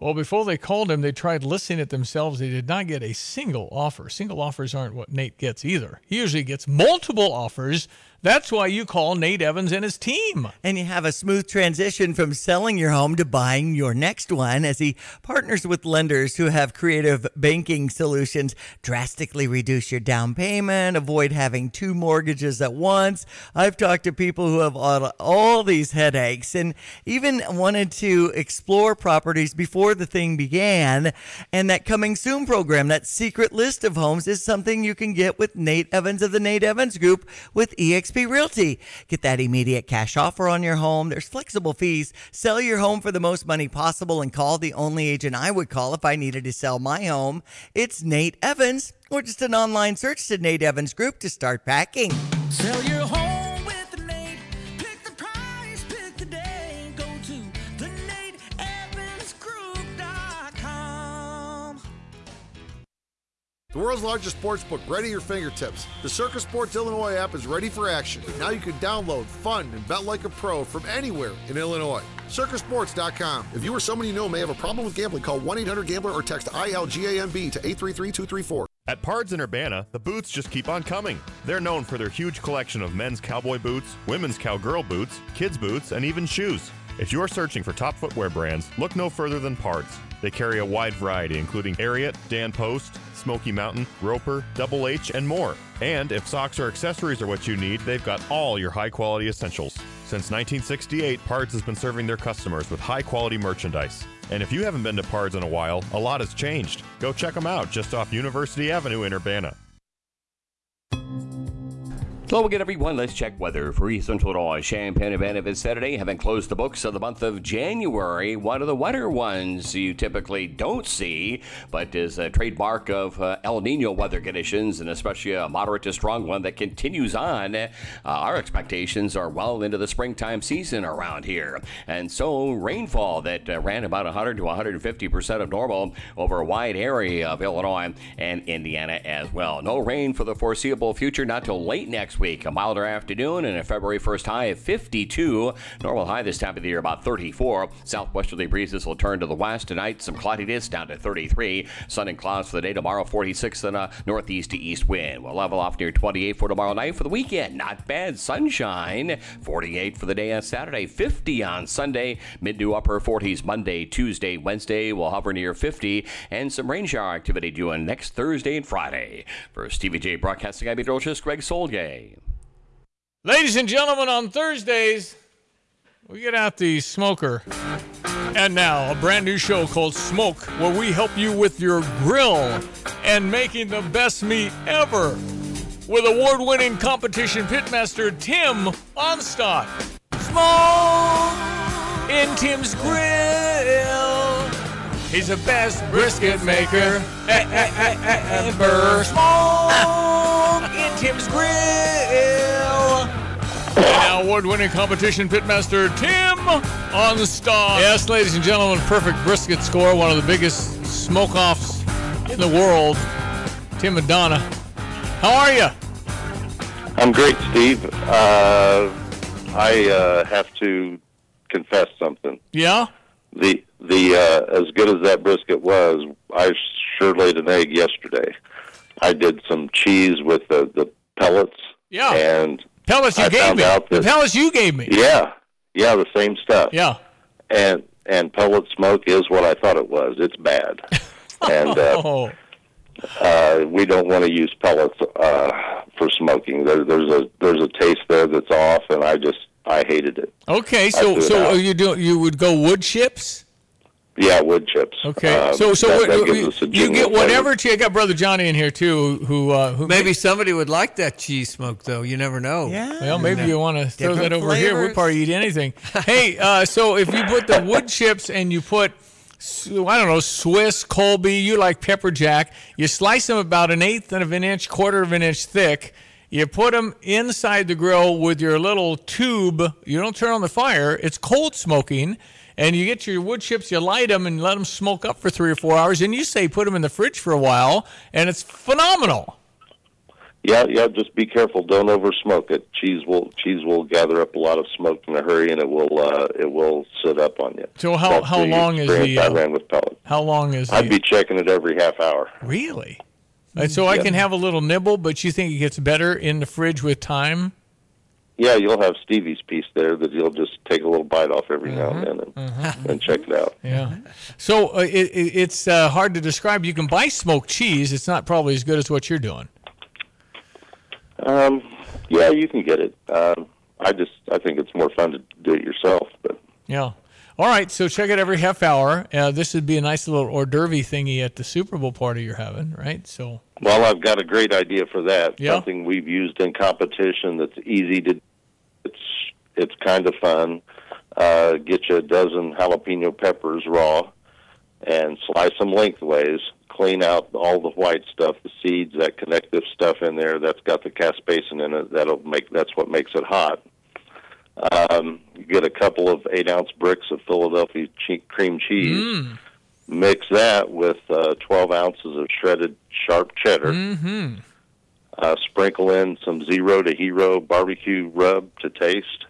Well, before they called him, they tried listing it themselves. They did not get a single offer. Single offers aren't what Nate gets either. He usually gets multiple offers. That's why you call Nate Evans and his team. And you have a smooth transition from selling your home to buying your next one as he partners with lenders who have creative banking solutions, drastically reduce your down payment, avoid having two mortgages at once. I've talked to people who have all, all these headaches and even wanted to explore properties before the thing began. And that coming soon program, that secret list of homes, is something you can get with Nate Evans of the Nate Evans Group with EXP Realty. Get that immediate cash offer on your home. There's flexible fees. Sell your home for the most money possible and call the only agent I would call if I needed to sell my home. It's Nate Evans, or just an online search to Nate Evans Group to start packing. Sell your home The world's largest sports book right at your fingertips. The Circus Sports Illinois app is ready for action. Now you can download, fund, and bet like a pro from anywhere in Illinois. CircusSports.com. If you or someone you know may have a problem with gambling, call 1 800 Gambler or text ILGAMB to 833 234. At Pards in Urbana, the boots just keep on coming. They're known for their huge collection of men's cowboy boots, women's cowgirl boots, kids' boots, and even shoes. If you're searching for top footwear brands, look no further than Pards. They carry a wide variety, including Ariat, Dan Post, Smoky Mountain, Roper, Double H, and more. And if socks or accessories are what you need, they've got all your high quality essentials. Since 1968, Pards has been serving their customers with high quality merchandise. And if you haven't been to Pards in a while, a lot has changed. Go check them out just off University Avenue in Urbana. Hello again, everyone. Let's check weather for East Central Illinois. Champaign event of Saturday, having closed the books of the month of January. One of the wetter ones you typically don't see, but is a trademark of uh, El Nino weather conditions, and especially a moderate to strong one that continues on. Uh, our expectations are well into the springtime season around here, and so rainfall that uh, ran about 100 to 150 percent of normal over a wide area of Illinois and Indiana as well. No rain for the foreseeable future, not till late next week. A milder afternoon and a February 1st high of 52. Normal high this time of the year about 34. Southwesterly breezes will turn to the west tonight. Some cloudiness down to 33. Sun and clouds for the day tomorrow. 46 and a northeast to east wind. We'll level off near 28 for tomorrow night for the weekend. Not bad. Sunshine. 48 for the day on Saturday. 50 on Sunday. Mid to upper 40s Monday, Tuesday, Wednesday. We'll hover near 50 and some rain shower activity due on next Thursday and Friday. For Stevie Jay Broadcasting, I'm Meteorologist Greg Solgay. Ladies and gentlemen, on Thursdays, we get out the smoker. And now, a brand new show called Smoke, where we help you with your grill and making the best meat ever. With award winning competition pitmaster Tim Onstott. Smoke in Tim's Grill. He's the best brisket maker ever. Smoke in Tim's Grill. And now, award-winning competition pitmaster Tim Onstott. Yes, ladies and gentlemen, perfect brisket score, one of the biggest smoke-offs in the world. Tim and Donna, how are you? I'm great, Steve. Uh, I uh, have to confess something. Yeah. The the uh, as good as that brisket was, I sure laid an egg yesterday. I did some cheese with the, the pellets. Yeah. And Pellets you I gave me. out The pellets you gave me. yeah, yeah, the same stuff. Yeah. And and pellet smoke is what I thought it was. It's bad. [laughs] and uh, Oh. uh, we don't want to use pellets uh, for smoking. There, there's a there's a taste there that's off, and I just I hated it. Okay, so so you do you would go wood chips? Yeah, wood chips. Okay, Um, so so that, what, that you, gives us a you genuine get whatever. Che- I got brother Jonny in here too, who uh, who Maybe somebody would like that cheese smoke, though. You never know. Yeah. Well, maybe you want to throw that Different over here. We'll probably eat anything. [laughs] hey, uh, so if you put the wood chips and you put, I don't know, Swiss, Colby, you like pepper jack, you slice them about an eighth of an inch, quarter of an inch thick. You put them inside the grill with your little tube. You don't turn on the fire. It's cold smoking. And you get your wood chips, you light them and let them smoke up for three or four hours. And you say put them in the fridge for a while, and it's phenomenal. Yeah, yeah. Just be careful. Don't over smoke it. Cheese will cheese will gather up a lot of smoke in a hurry, and it will uh, it will sit up on you. So how- That's how long is the, I uh, ran with pellets? How long is I'd the- be checking it every half hour. Really? And so I Yeah. can have a little nibble, but you think it gets better in the fridge with time? Yeah, you'll have Stevie's piece there that you'll just take a little bite off every now and then and, and check it out. Yeah. So uh, it, it's uh, hard to describe. You can buy smoked cheese. It's not probably as good as what you're doing. Um, yeah, you can get it. Um, I just I think it's more fun to do it yourself. But Yeah. All right. So check it every half hour. Uh, this would be a nice little hors d'oeuvre thingy at the Super Bowl party you're having, right? So well, I've got a great idea for that. Yeah. Something we've used in competition that's easy to. It's it's kind of fun. Uh, get you a dozen jalapeno peppers raw, and slice them lengthways. Clean out all the white stuff, the seeds, that connective stuff in there. That's got the caspacin in it. That'll make that's what makes it hot. Um, you get a couple of eight ounce bricks of Philadelphia che- cream cheese. Mm. Mix that with uh, 12 ounces of shredded sharp cheddar. Mm-hmm. Uh, sprinkle in some zero to hero barbecue rub to taste.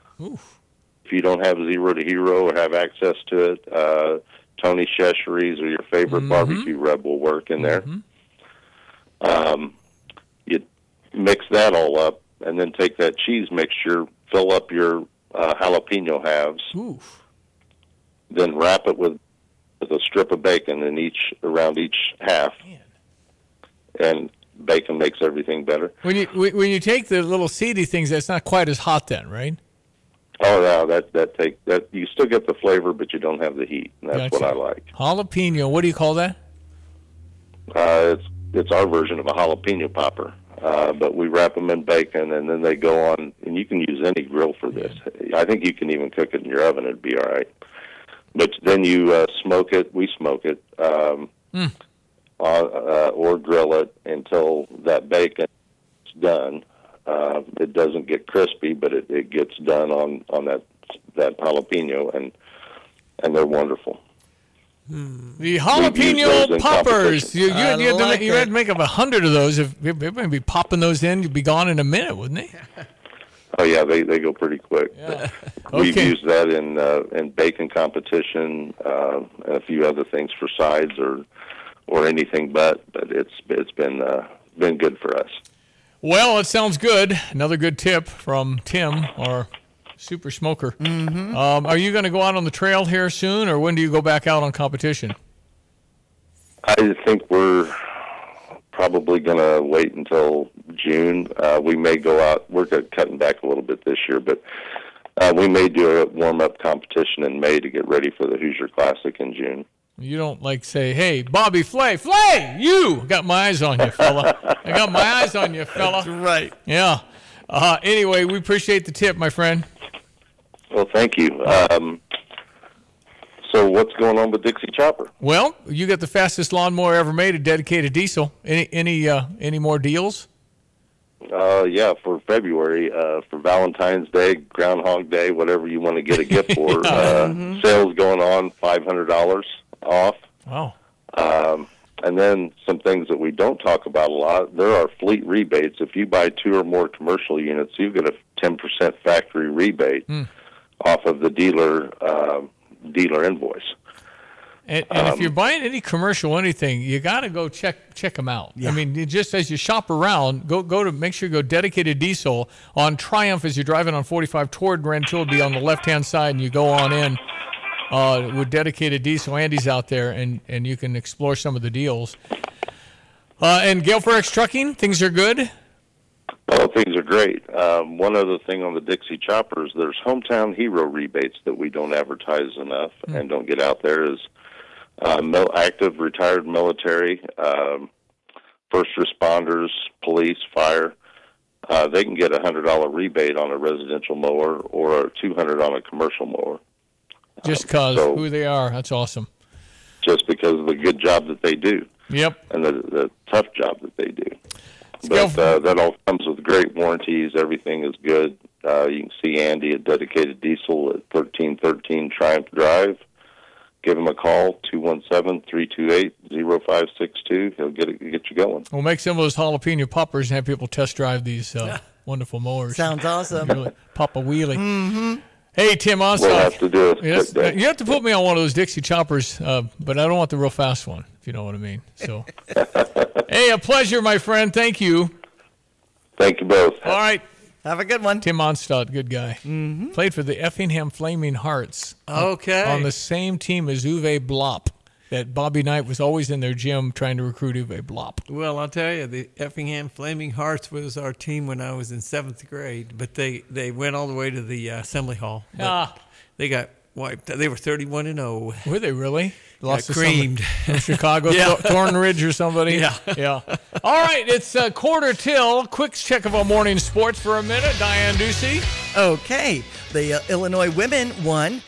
If you don't have zero to hero or have access to it, uh, Tony Chachere's or your favorite barbecue rub will work in there. Um, you mix that all up, and then take that cheese mixture, fill up your uh, jalapeno halves, then wrap it with with a strip of bacon in each around each half, and bacon makes everything better. when you when you take the little seedy things, that's not quite as hot then, right? Oh no, that that take that you still get the flavor, but you don't have the heat. And that's what I like. Jalapeno. What do you call that? Uh, it's it's our version of a jalapeno popper, uh, but we wrap them in bacon, and then they go on. And you can use any grill for this. I think you can even cook it in your oven; it'd be all right. But then you uh, smoke it. We smoke it, um, Mm. Uh, uh, or grill it until that bacon is done. Uh, it doesn't get crispy, but it, it gets done on on that that jalapeno, and and they're wonderful. The We've used those jalapeno poppers. competition. You, you, you, had to, like ma- you had to make up a hundred of those. If if everybody be popping those in, you'd be gone in a minute, wouldn't they? [laughs] Oh yeah, they they go pretty quick. [laughs] We've Okay. used that in uh, in bacon competition uh, and a few other things for sides or or anything but. But it's it's been uh, been good for us. Well, it sounds good. Another good tip from Tim, our super smoker. Mm-hmm. Um, are you going to go out on the trail here soon, or when do you go back out on competition? I think we're probably going to wait until June. Uh, we may go out. We're cutting back a little bit this year, but uh, we may do a warm up competition in May to get ready for the Hoosier Classic in June. You don't like say, "Hey, Bobby Flay, Flay, you got my eyes on you, fella. I got my eyes on you, fella." That's right. Yeah. Uh, anyway, we appreciate the tip, my friend. Well, thank you. Um, so, what's going on with Dixie Chopper? Well, you got the fastest lawnmower ever made, a dedicated diesel. Any any uh, any more deals? Uh, yeah, for February, uh, for Valentine's Day, Groundhog Day, whatever you want to get a gift [laughs] for. uh, Mhm. Sales going on, five hundred dollars off. Wow. Um, and then some things that we don't talk about a lot. There are fleet rebates. If you buy two or more commercial units, you get a ten percent factory rebate Hmm. off of the dealer uh, dealer invoice. And, and if Um, you're buying any commercial anything, you got to go check check them out. I mean, just as you shop around, go go to make sure you go dedicated diesel on Triumph as you're driving on 45 toward Rantoul, be on the left hand side, and you go on in uh, with dedicated diesel. Andy's out there, and and you can explore some of the deals. Uh, and Gale for X Trucking, things are good. Well, things are great. Um, one other thing on the Dixie Choppers, there's hometown hero rebates that we don't advertise enough and don't get out there. Is uh, mil- active retired military, um, first responders, police, fire. Uh, they can get a hundred dollar rebate on a residential mower or a two hundred on a commercial mower, Just cause so- who they are. That's awesome. just because of the good job that they do. Yep. and the, the tough job that they do. But uh, that all comes with great warranties. Everything is good. Uh, you can see Andy at Dedicated Diesel at 1313 Triumph Drive. Give him a call, 217-328-0562. He'll get, it, get you going. We'll make some of those jalapeno poppers and have people test drive these uh, wonderful mowers. Sounds awesome. Really pop a wheelie. Mm-hmm. Hey, Tim Onstott. We'll have to do a Yes, you have to put me on one of those Dixie choppers, uh, but I don't want the real fast one, if you know what I mean. So, [laughs] hey, a pleasure, my friend. Thank you. Thank you both. All right. Have a good one. Tim Onstott, good guy. Mm-hmm. Played for the Effingham Flaming Hearts. Okay. On the same team as Uwe Blab. That Bobby Knight was always in their gym trying to recruit Uwe Blab. Well, I'll tell you, the Effingham Flaming Hearts was our team when I was in seventh grade, but they, they went all the way to the uh, assembly hall. Ah. They got wiped. They were 31 and 0. Were they really? Got to creamed. somebody from Chicago, [laughs] Yeah. Thor- Thornridge or somebody. Yeah. yeah. All right, it's uh, quarter till. Quick check of our morning sports for a minute. Diane Ducey. Okay. The uh, Illinois women won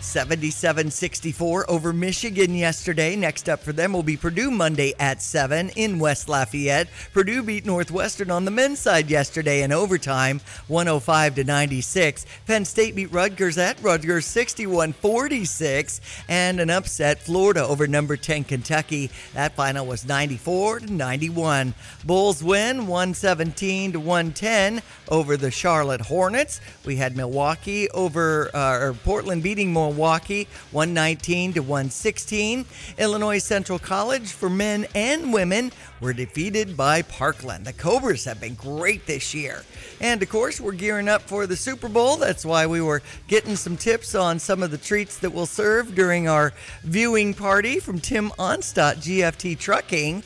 77 64 over Michigan yesterday. Next up for them will be Purdue Monday at 7 in West Lafayette. Purdue beat Northwestern on the men's side yesterday in overtime 105 to 96. Penn State beat Rutgers at Rutgers 61 46. And an upset Florida over number 10 Kentucky. That final was 94 to 91. Bulls win 117 to 110 over the Charlotte Hornets. We had Milwaukee over uh, or Portland beating Milwaukee 119 to 116. Illinois Central College for men and women were defeated by Parkland. The Cobras have been great this year. And of course, we're gearing up for the Super Bowl. That's why we were getting some tips on some of the treats that we'll serve during our viewing party from Tim Onstott, GFT Trucking.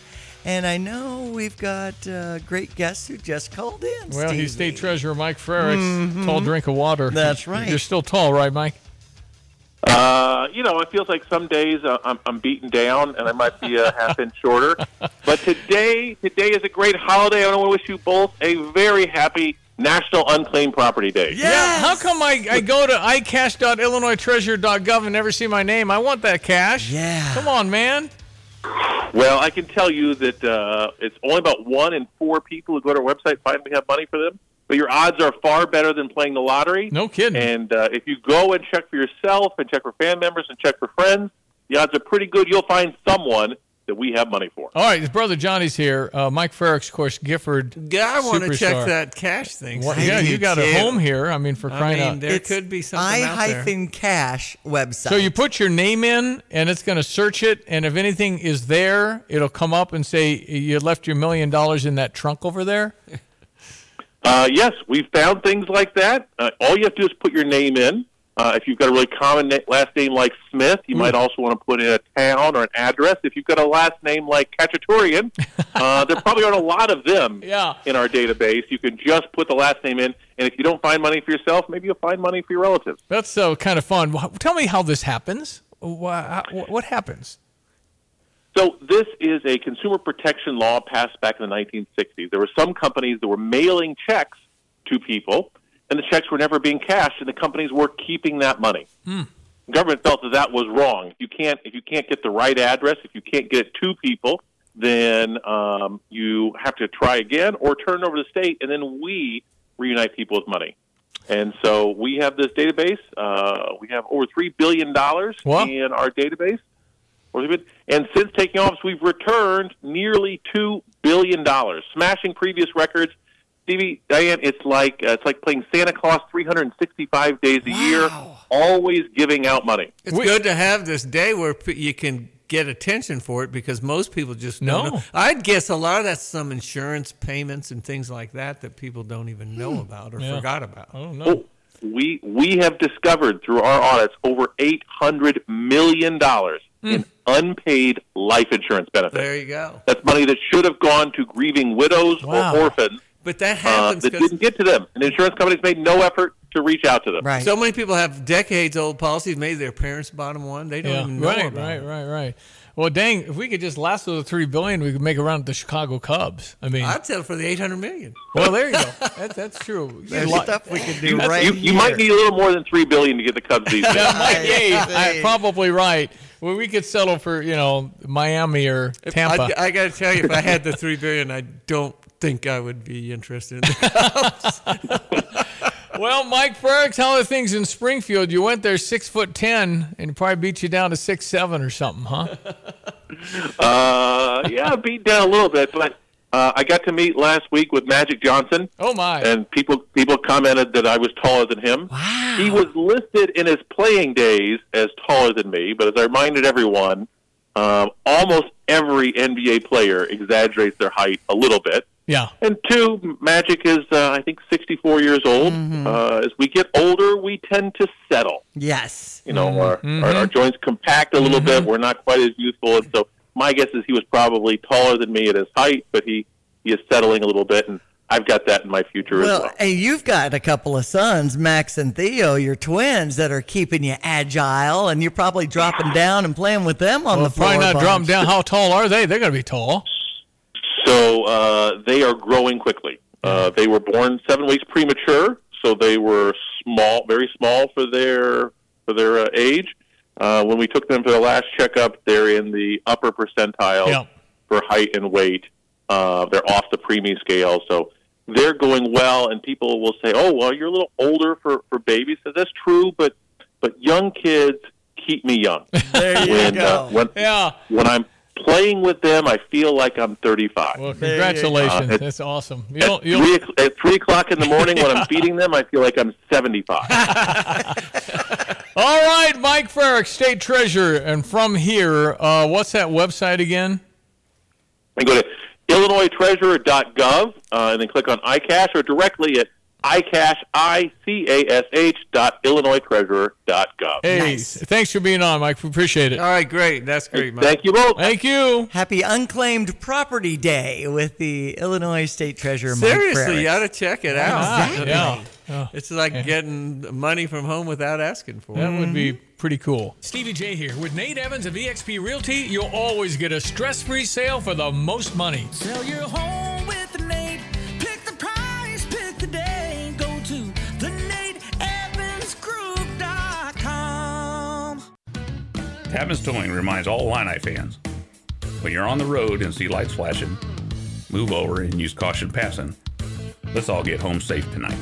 And I know we've got uh, great guests who just called in. Well, he's State Treasurer Mike Frerichs. Mhm. Tall drink of water. That's [laughs] right. You're still tall, right, Mike? Uh, you know, it feels like some days uh, I'm, I'm beaten down and I might be a [laughs] half inch shorter. But today, today is a great holiday. I want to wish you both a very happy National Unclaimed Property Day. Yeah. How come I, I go to icash.illinoistreasurer.gov and never see my name? I want that cash. Yeah. Come on, man. Well, I can tell you that uh, it's only about one in four people who go to our website find we have money for them. But your odds are far better than playing the lottery. No kidding. And uh, if you go and check for yourself and check for fan members and check for friends, the odds are pretty good you'll find someone that we have money for. All right, his brother Jonny's here. Uh, Mike Frerichs, of course, Gifford. Yeah, I want to check that cash thing. What- yeah, you got a home here. I mean, for I crying mean, out. there It's could be something I out there. hyphen cash website. So you put your name in, and it's going to search it, and if anything is there, it'll come up and say you left your million dollars in that trunk over there. [laughs] Uh, yes, we've found things like that. Uh, all you have to do is put your name in. Uh, if you've got a really common na- last name like Smith, you might also want to put in a town or an address. If you've got a last name like Kachaturian, [laughs] uh, there probably aren't a lot of them Yeah. in our database. You can just put the last name in, and if you don't find money for yourself, maybe you'll find money for your relatives. That's so kind of fun. Tell me how this happens. Wha- What happens? So this is a consumer protection law passed back in the 1960s. There were some companies that were mailing checks to people, and the checks were never being cashed, and the companies were keeping that money. The government felt that that was wrong. If you can't, if you can't get the right address, if you can't get it to people, then um, you have to try again or turn it over to the state, and then we reunite people with money. And so we have this database. Uh, we have over three billion dollars in our database. Or we've been- And since taking office, we've returned nearly two billion dollars, smashing previous records. Stevie, Diane, it's like uh, it's like playing Santa Claus 365 days a year, always giving out money. It's good to have this day where p- you can get attention for it because most people just don't No. know. I'd guess a lot of that's some insurance payments and things like that that people don't even know about or Yeah. forgot about. Oh no. Oh, we we have discovered through our audits over 800 million dollars in unpaid life insurance benefits. There you go. That's money that should have gone to grieving widows Wow. or orphans But that uh, happens that 'cause- didn't get to them. And insurance companies made no effort to reach out to them. So many people have decades old policies. Maybe their parents bought them one. They don't Yeah, even know right, about right, it. right, right. Well, dang, if we could just lasso the three billion, we could make a run at the Chicago Cubs. I mean, I'd settle for the 800 million. well, there you go. That, that's true. [laughs] There's Lot- stuff we could do You, right you, you might need a little more than three billion to get the Cubs these days. Yeah, [laughs] Mike, yeah, Hey. I- probably right. Well, we could settle for you know Miami or If- Tampa. I, I got to tell you, if I had the three billion, I don't think I would be interested in the [laughs] well, Mike Frerichs, how are things in Springfield? You went there six foot ten, and probably beat you down to six seven or something, huh? [laughs] Uh, yeah, beat down a little bit, but uh, I got to meet last week with Magic Johnson. Oh my! And people people commented that I was taller than him. Wow. He was listed in his playing days as taller than me, but as I reminded everyone, um, almost every NBA player exaggerates their height a little bit. Yeah. And two, Magic is, uh, I think, 64 years old. Mm-hmm. Uh, as we get older, we tend to settle. Yes. You know, our, Mm-hmm. our, our joints compact a little bit. We're not quite as youthful. And so my guess is he was probably taller than me at his height, but he, he is settling a little bit. And I've got that in my future as Well, well. and you've got a couple of sons, Max and Theo, your twins, that are keeping you agile, and you're probably dropping down and playing with them on Well, the floor. probably not a drop down. How [laughs] tall are they? They're going to be tall. So uh, they are growing quickly. Uh, they were born seven weeks premature, so they were small, very small for their for their uh, age. Uh, when we took them for the last checkup, they're in the upper percentile Yeah. for height and weight. Uh, they're off the preemie scale, so they're going well. And people will say, "Oh, well, you're a little older for for babies." So that's true, but but young kids keep me young. [laughs] There you when, go. Uh, when Yeah. when I'm playing with them, I feel like I'm 35. Well, There you go. congratulations. Uh, That's awesome. You At don't, you three, don't, o'clock- at three o'clock in the morning when I'm [laughs] [laughs] feeding them, I feel like I'm 75. [laughs] all right, Mike Frerichs, State Treasurer. And from here, uh, what's that website again? and go to illinoistreasurer.gov uh, and then click on iCash or directly at iCash, I-C-A-S-H dot illinoistreasurer.gov. Hey, thanks for being on, Mike. We appreciate it. All right, great. That's great, Mike. Thank you both. Thank you. Happy Unclaimed Property Day with the Illinois State Treasurer, Mike Seriously, Frerichs. you ought to check it out. Exactly. Yeah. Yeah. It's like getting money from home without asking for it. That would be mm-hmm. pretty cool. Stevie Jay here with Nate Evans of eXp Realty. You'll always get a stress-free sale for the most money. Sell your home Tapman's Towing reminds all Illini fans when you're on the road and see lights flashing, move over and use caution passing. Let's all get home safe tonight.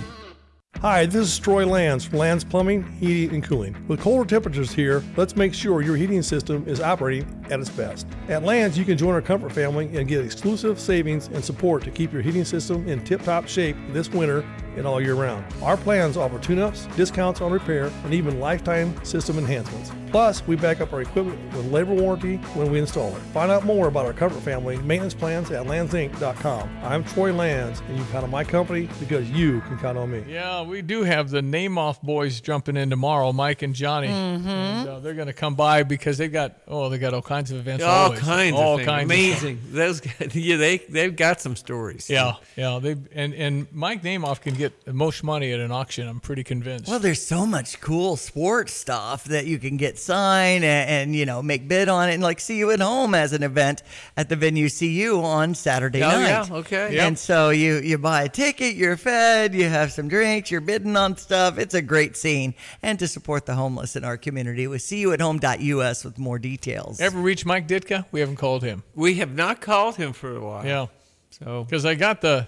Hi, this is Troy Lanz from Lanz Plumbing, Heating, and Cooling. With colder temperatures here, let's make sure your heating system is operating at its best. At Lanz, you can join our comfort family and get exclusive savings and support to keep your heating system in tip top shape this winter and all year round. Our plans offer tune ups, discounts on repair, and even lifetime system enhancements. Plus, we back up our equipment with labor warranty when we install it. Find out more about our comfort family maintenance plans at lanzinc.com. I'm Troy Lanz, and you can count on my company because you can count on me. Yeah, we do have the name off boys jumping in tomorrow, Mike and Johnny. Mm-hmm. And, uh, they're going to come by because they've got oh they got all kinds of events. All always. kinds all of things. kinds Amazing. Those guys, [laughs] yeah, they they've got some stories. yeah, yeah. They and and Mike Nameoff can get the most money at an auction. I'm pretty convinced. Well, there's so much cool sports stuff that you can get signed and, and you know make bid on it, and like see you at home as an event at the venue CU on Saturday Oh, night. yeah, okay. And so you you buy a ticket, you're fed, you have some drinks, you're bidding on stuff. It's a great scene, and to support the homeless in our community with CUAthome.us with more details. Ever reach Mike Ditka? We haven't called him. We have not called him for a while. Yeah, So because I got the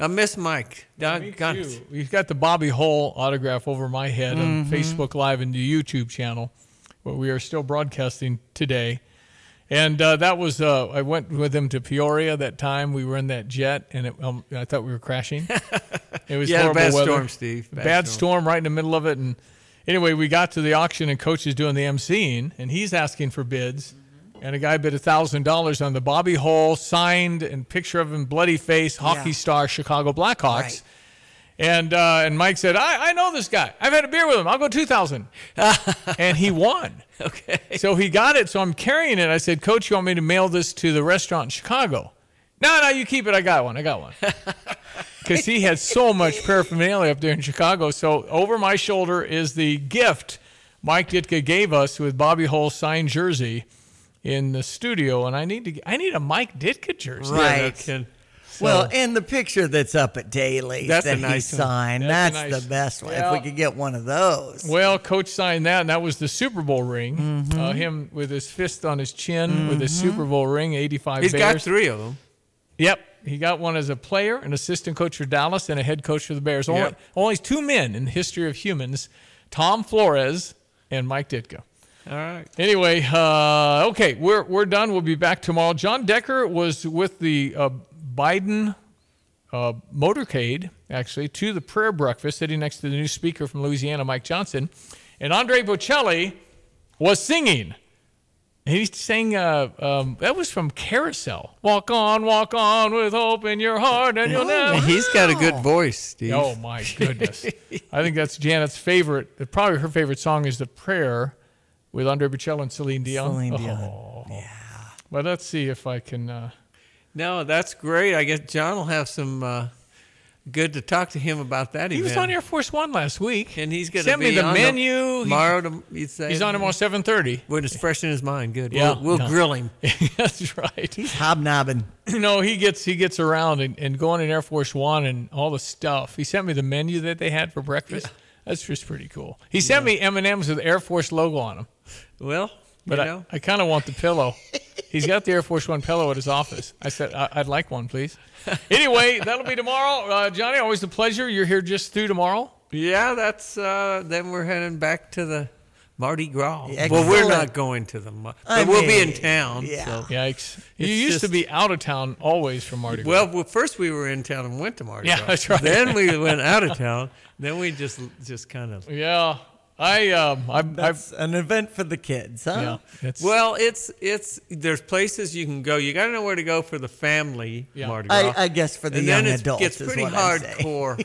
I miss Mike. Me Doggone too. it. We've got the Bobby Hull autograph over my head on Mhm. Facebook Live and the YouTube channel, where we are still broadcasting today. And uh, that was uh, I went with him to Peoria that time. We were in that jet, and it, um, I thought we were crashing. [laughs] It was a horrible bad weather. storm, Steve. Bad, Bad storm. right in the middle of it. And anyway, we got to the auction, and coach is doing the emceeing, and he's asking for bids. And a guy bid thousand dollars on the Bobby Hull signed and picture of him, bloody face, hockey Yeah. star, Chicago Blackhawks. Right. And uh, and Mike said, I, I know this guy. I've had a beer with him. I'll go two thousand. [laughs] and he won. Okay. So he got it. So I'm carrying it. I said, Coach, you want me to mail this to the restaurant in Chicago? No, no, you keep it. I got one. I got one. [laughs] Because he had so much paraphernalia up there in Chicago. So over my shoulder is the gift Mike Ditka gave us with Bobby Hull's signed jersey in the studio. And I need to. I need a Mike Ditka jersey. Right. Can- Well, and the picture that's up at Daily That's a that he nice one. signed, That's that's, nice- the best one. If we could get one of those. Well, coach signed that, and that was the Super Bowl ring. Mm-hmm. Uh, him with his fist on his chin with his Super Bowl ring, 85 He's Bears. got three of them. Yep. He got one as a player, an assistant coach for Dallas, and a head coach for the Bears. Only, Yep. only two men in the history of humans Tom Flores and Mike Ditka. All right. Anyway, uh, okay, we're, we're done. We'll be back tomorrow. John Decker was with the uh, Biden uh, motorcade, actually, to the prayer breakfast, sitting next to the new speaker from Louisiana, Mike Johnson. And Andre Bocelli was singing. He sang, uh, um, that was from Carousel. Walk on, walk on with hope in your heart, and you'll never. He's got a good voice, Steve. Oh my goodness! I think that's Janet's favorite. Probably her favorite song is "The Prayer" with Andre Bocelli and Celine Dion. Celine Dion. Oh. Yeah. Well, let's see if I can. Uh, No, that's great. I guess John will have some uh, good to talk to him about that he event. was on Air Force One last week, and he's going to send be me the on menu. tomorrow. To, he'd He's on tomorrow seven thirty. when it's fresh in his mind. Good. Yeah, we'll, we'll yeah. grill him. [laughs] that's right. He's hobnobbing. [clears throat] no, he gets he gets around and, and going in Air Force One and all the stuff. He sent me the menu that they had for breakfast. That's just pretty cool. He sent me M and M's with Air Force logo on them. Well, But you I, know. I kind of want the pillow. He's got the Air Force One pillow at his office. I said I, I'd like one, please. [laughs] Anyway, that'll be tomorrow. Uh, Jonny, always a pleasure. You're here just through tomorrow. Yeah, that's uh, then we're heading back to the Mardi Gras. Well, we're not going to the, Mar- I but we'll be in town. yeah. So. Yikes! You It's used to be out of town always from Mardi Gras. Well, well, first we were in town and went to Mardi Yeah, Gras. that's right. Then we went out of [laughs] town. Then we just just kind of. yeah, I um, I've, That's an event for the kids, huh? yeah, it's Well, it's it's there's places you can go. You got to know where to go for the family Yeah. Mardi Gras. I, I guess for the and young then it adults gets pretty what I'm hardcore.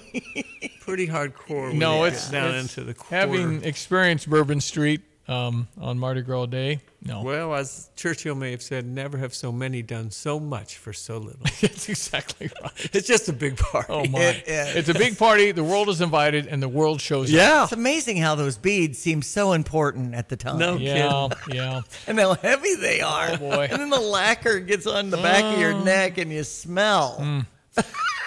[laughs] pretty hardcore. when no, you it's get down it's into the quarter. having experienced Bourbon Street um, on Mardi Gras Day. No, Well, as Churchill may have said, never have so many done so much for so little. [laughs] that's exactly right. it's just a big party. Oh my! It is. It's a big party. The world is invited, and the world shows up. Yeah. It's amazing how those beads seem so important at the time. No Yeah, yeah. [laughs] And how heavy they are. Oh, boy. And then the lacquer gets on the back of your neck and you smell. Mm. [laughs]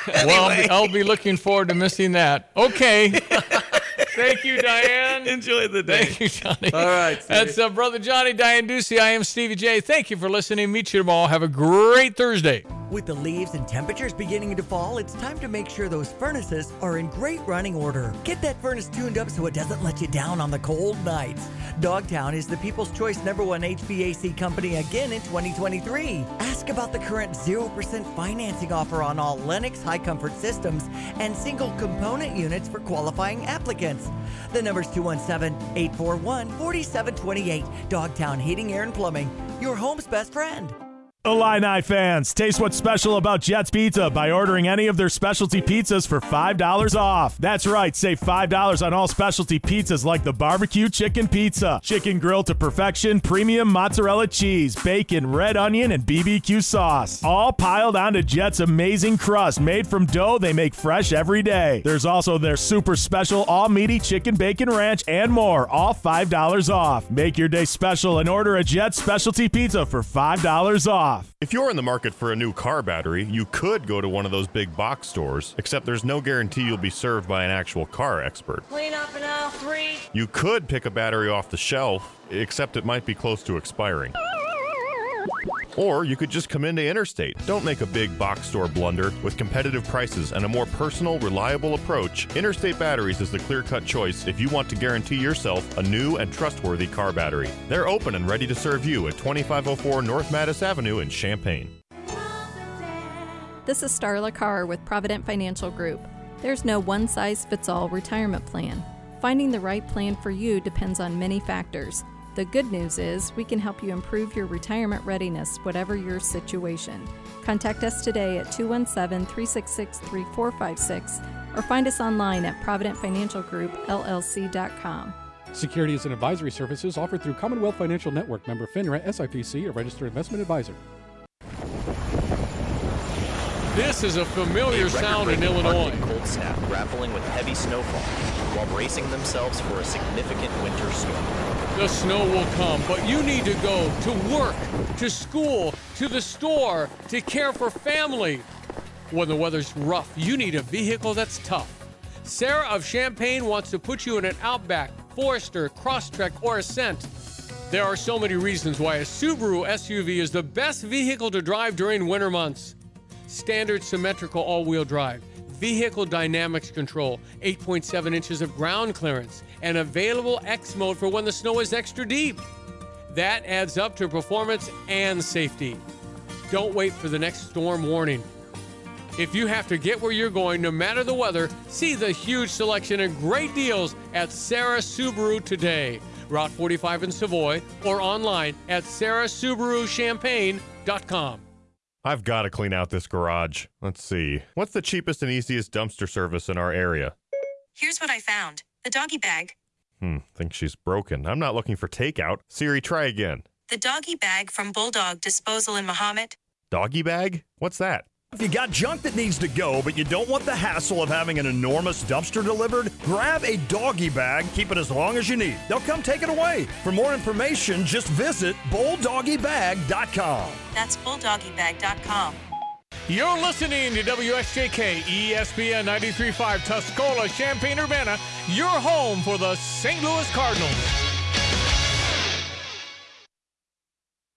Well, I'll be, I'll be looking forward to missing that. Okay. Thank you, Diane. [laughs] Enjoy the day. Thank you, Jonny. All right, Stevie. That's uh, Brother Jonny, Diane Ducey. I am Stevie Jay. Thank you for listening. Meet you tomorrow. Have a great Thursday. With the leaves and temperatures beginning to fall, it's time to make sure those furnaces are in great running order. Get that furnace tuned up so it doesn't let you down on the cold nights. Dogtown is the People's Choice number one HVAC company again in 2023. Ask about the current 0% financing offer on all Lennox high comfort systems and single component units for qualifying applicants. The number's 217 841 4728. Dogtown Heating, Air, and Plumbing, your home's best friend. Illini fans, taste what's special about Jets Pizza by ordering any of their specialty pizzas for $5 off. That's right, save $5 on all specialty pizzas like the barbecue chicken pizza, chicken grilled to perfection, premium mozzarella cheese, bacon, red onion, and BBQ sauce. All piled onto Jet's amazing crust made from dough they make fresh every day. There's also their super special all meaty chicken bacon ranch and more, all $5 off. Make your day special and order a Jet specialty pizza for $5 off. If you're in the market for a new car battery, you could go to one of those big box stores, except there's no guarantee you'll be served by an actual car expert. Clean up in aisle three. You could pick a battery off the shelf, except it might be close to expiring. Or you could just come into Interstate. Don't make a big box store blunder. With competitive prices and a more personal, reliable approach, Interstate Batteries is the clear cut choice if you want to guarantee yourself a new and trustworthy car battery. They're open and ready to serve you at 2504 North Mattis Avenue in Champaign. This is Starla Carr with Provident Financial Group. There's no one size fits all retirement plan. Finding the right plan for you depends on many factors. The good news is we can help you improve your retirement readiness, whatever your situation. Contact us today at 217 366 3456 or find us online at providentfinancialgroupllc.com. Securities and advisory services offered through Commonwealth Financial Network member FINRA SIPC, a registered investment advisor. This is a familiar A sound in Illinois. Arctic cold snap grappling with heavy snowfall while bracing themselves for a significant winter storm. The snow will come, but you need to go to work, to school, to the store, to care for family. When the weather's rough, you need a vehicle that's tough. Sarah of Champaign wants to put you in an Outback, Forester, Crosstrek, or Ascent. There are so many reasons why a Subaru SUV is the best vehicle to drive during winter months. Standard symmetrical all wheel drive, vehicle dynamics control, 8.7 inches of ground clearance, and available X mode for when the snow is extra deep. That adds up to performance and safety. Don't wait for the next storm warning. If you have to get where you're going, no matter the weather, see the huge selection and great deals at Sarah Subaru today. Route 45 in Savoy, or online at sarahsubaruchampaign.com. I've got to clean out this garage. Let's see. What's the cheapest and easiest dumpster service in our area? Here's what I found the doggy bag. Hmm, think she's broken. I'm not looking for takeout. Siri, try again. The doggy bag from Bulldog Disposal in Mahomet. Doggy bag? What's that? If you got junk that needs to go, but you don't want the hassle of having an enormous dumpster delivered, grab a doggy bag, keep it as long as you need. They'll come take it away. For more information, just visit bulldoggybag.com. That's bulldoggybag.com. You're listening to WSJK ESPN 93.5 Tuscola, Champaign, Urbana, your home for the St. Louis Cardinals.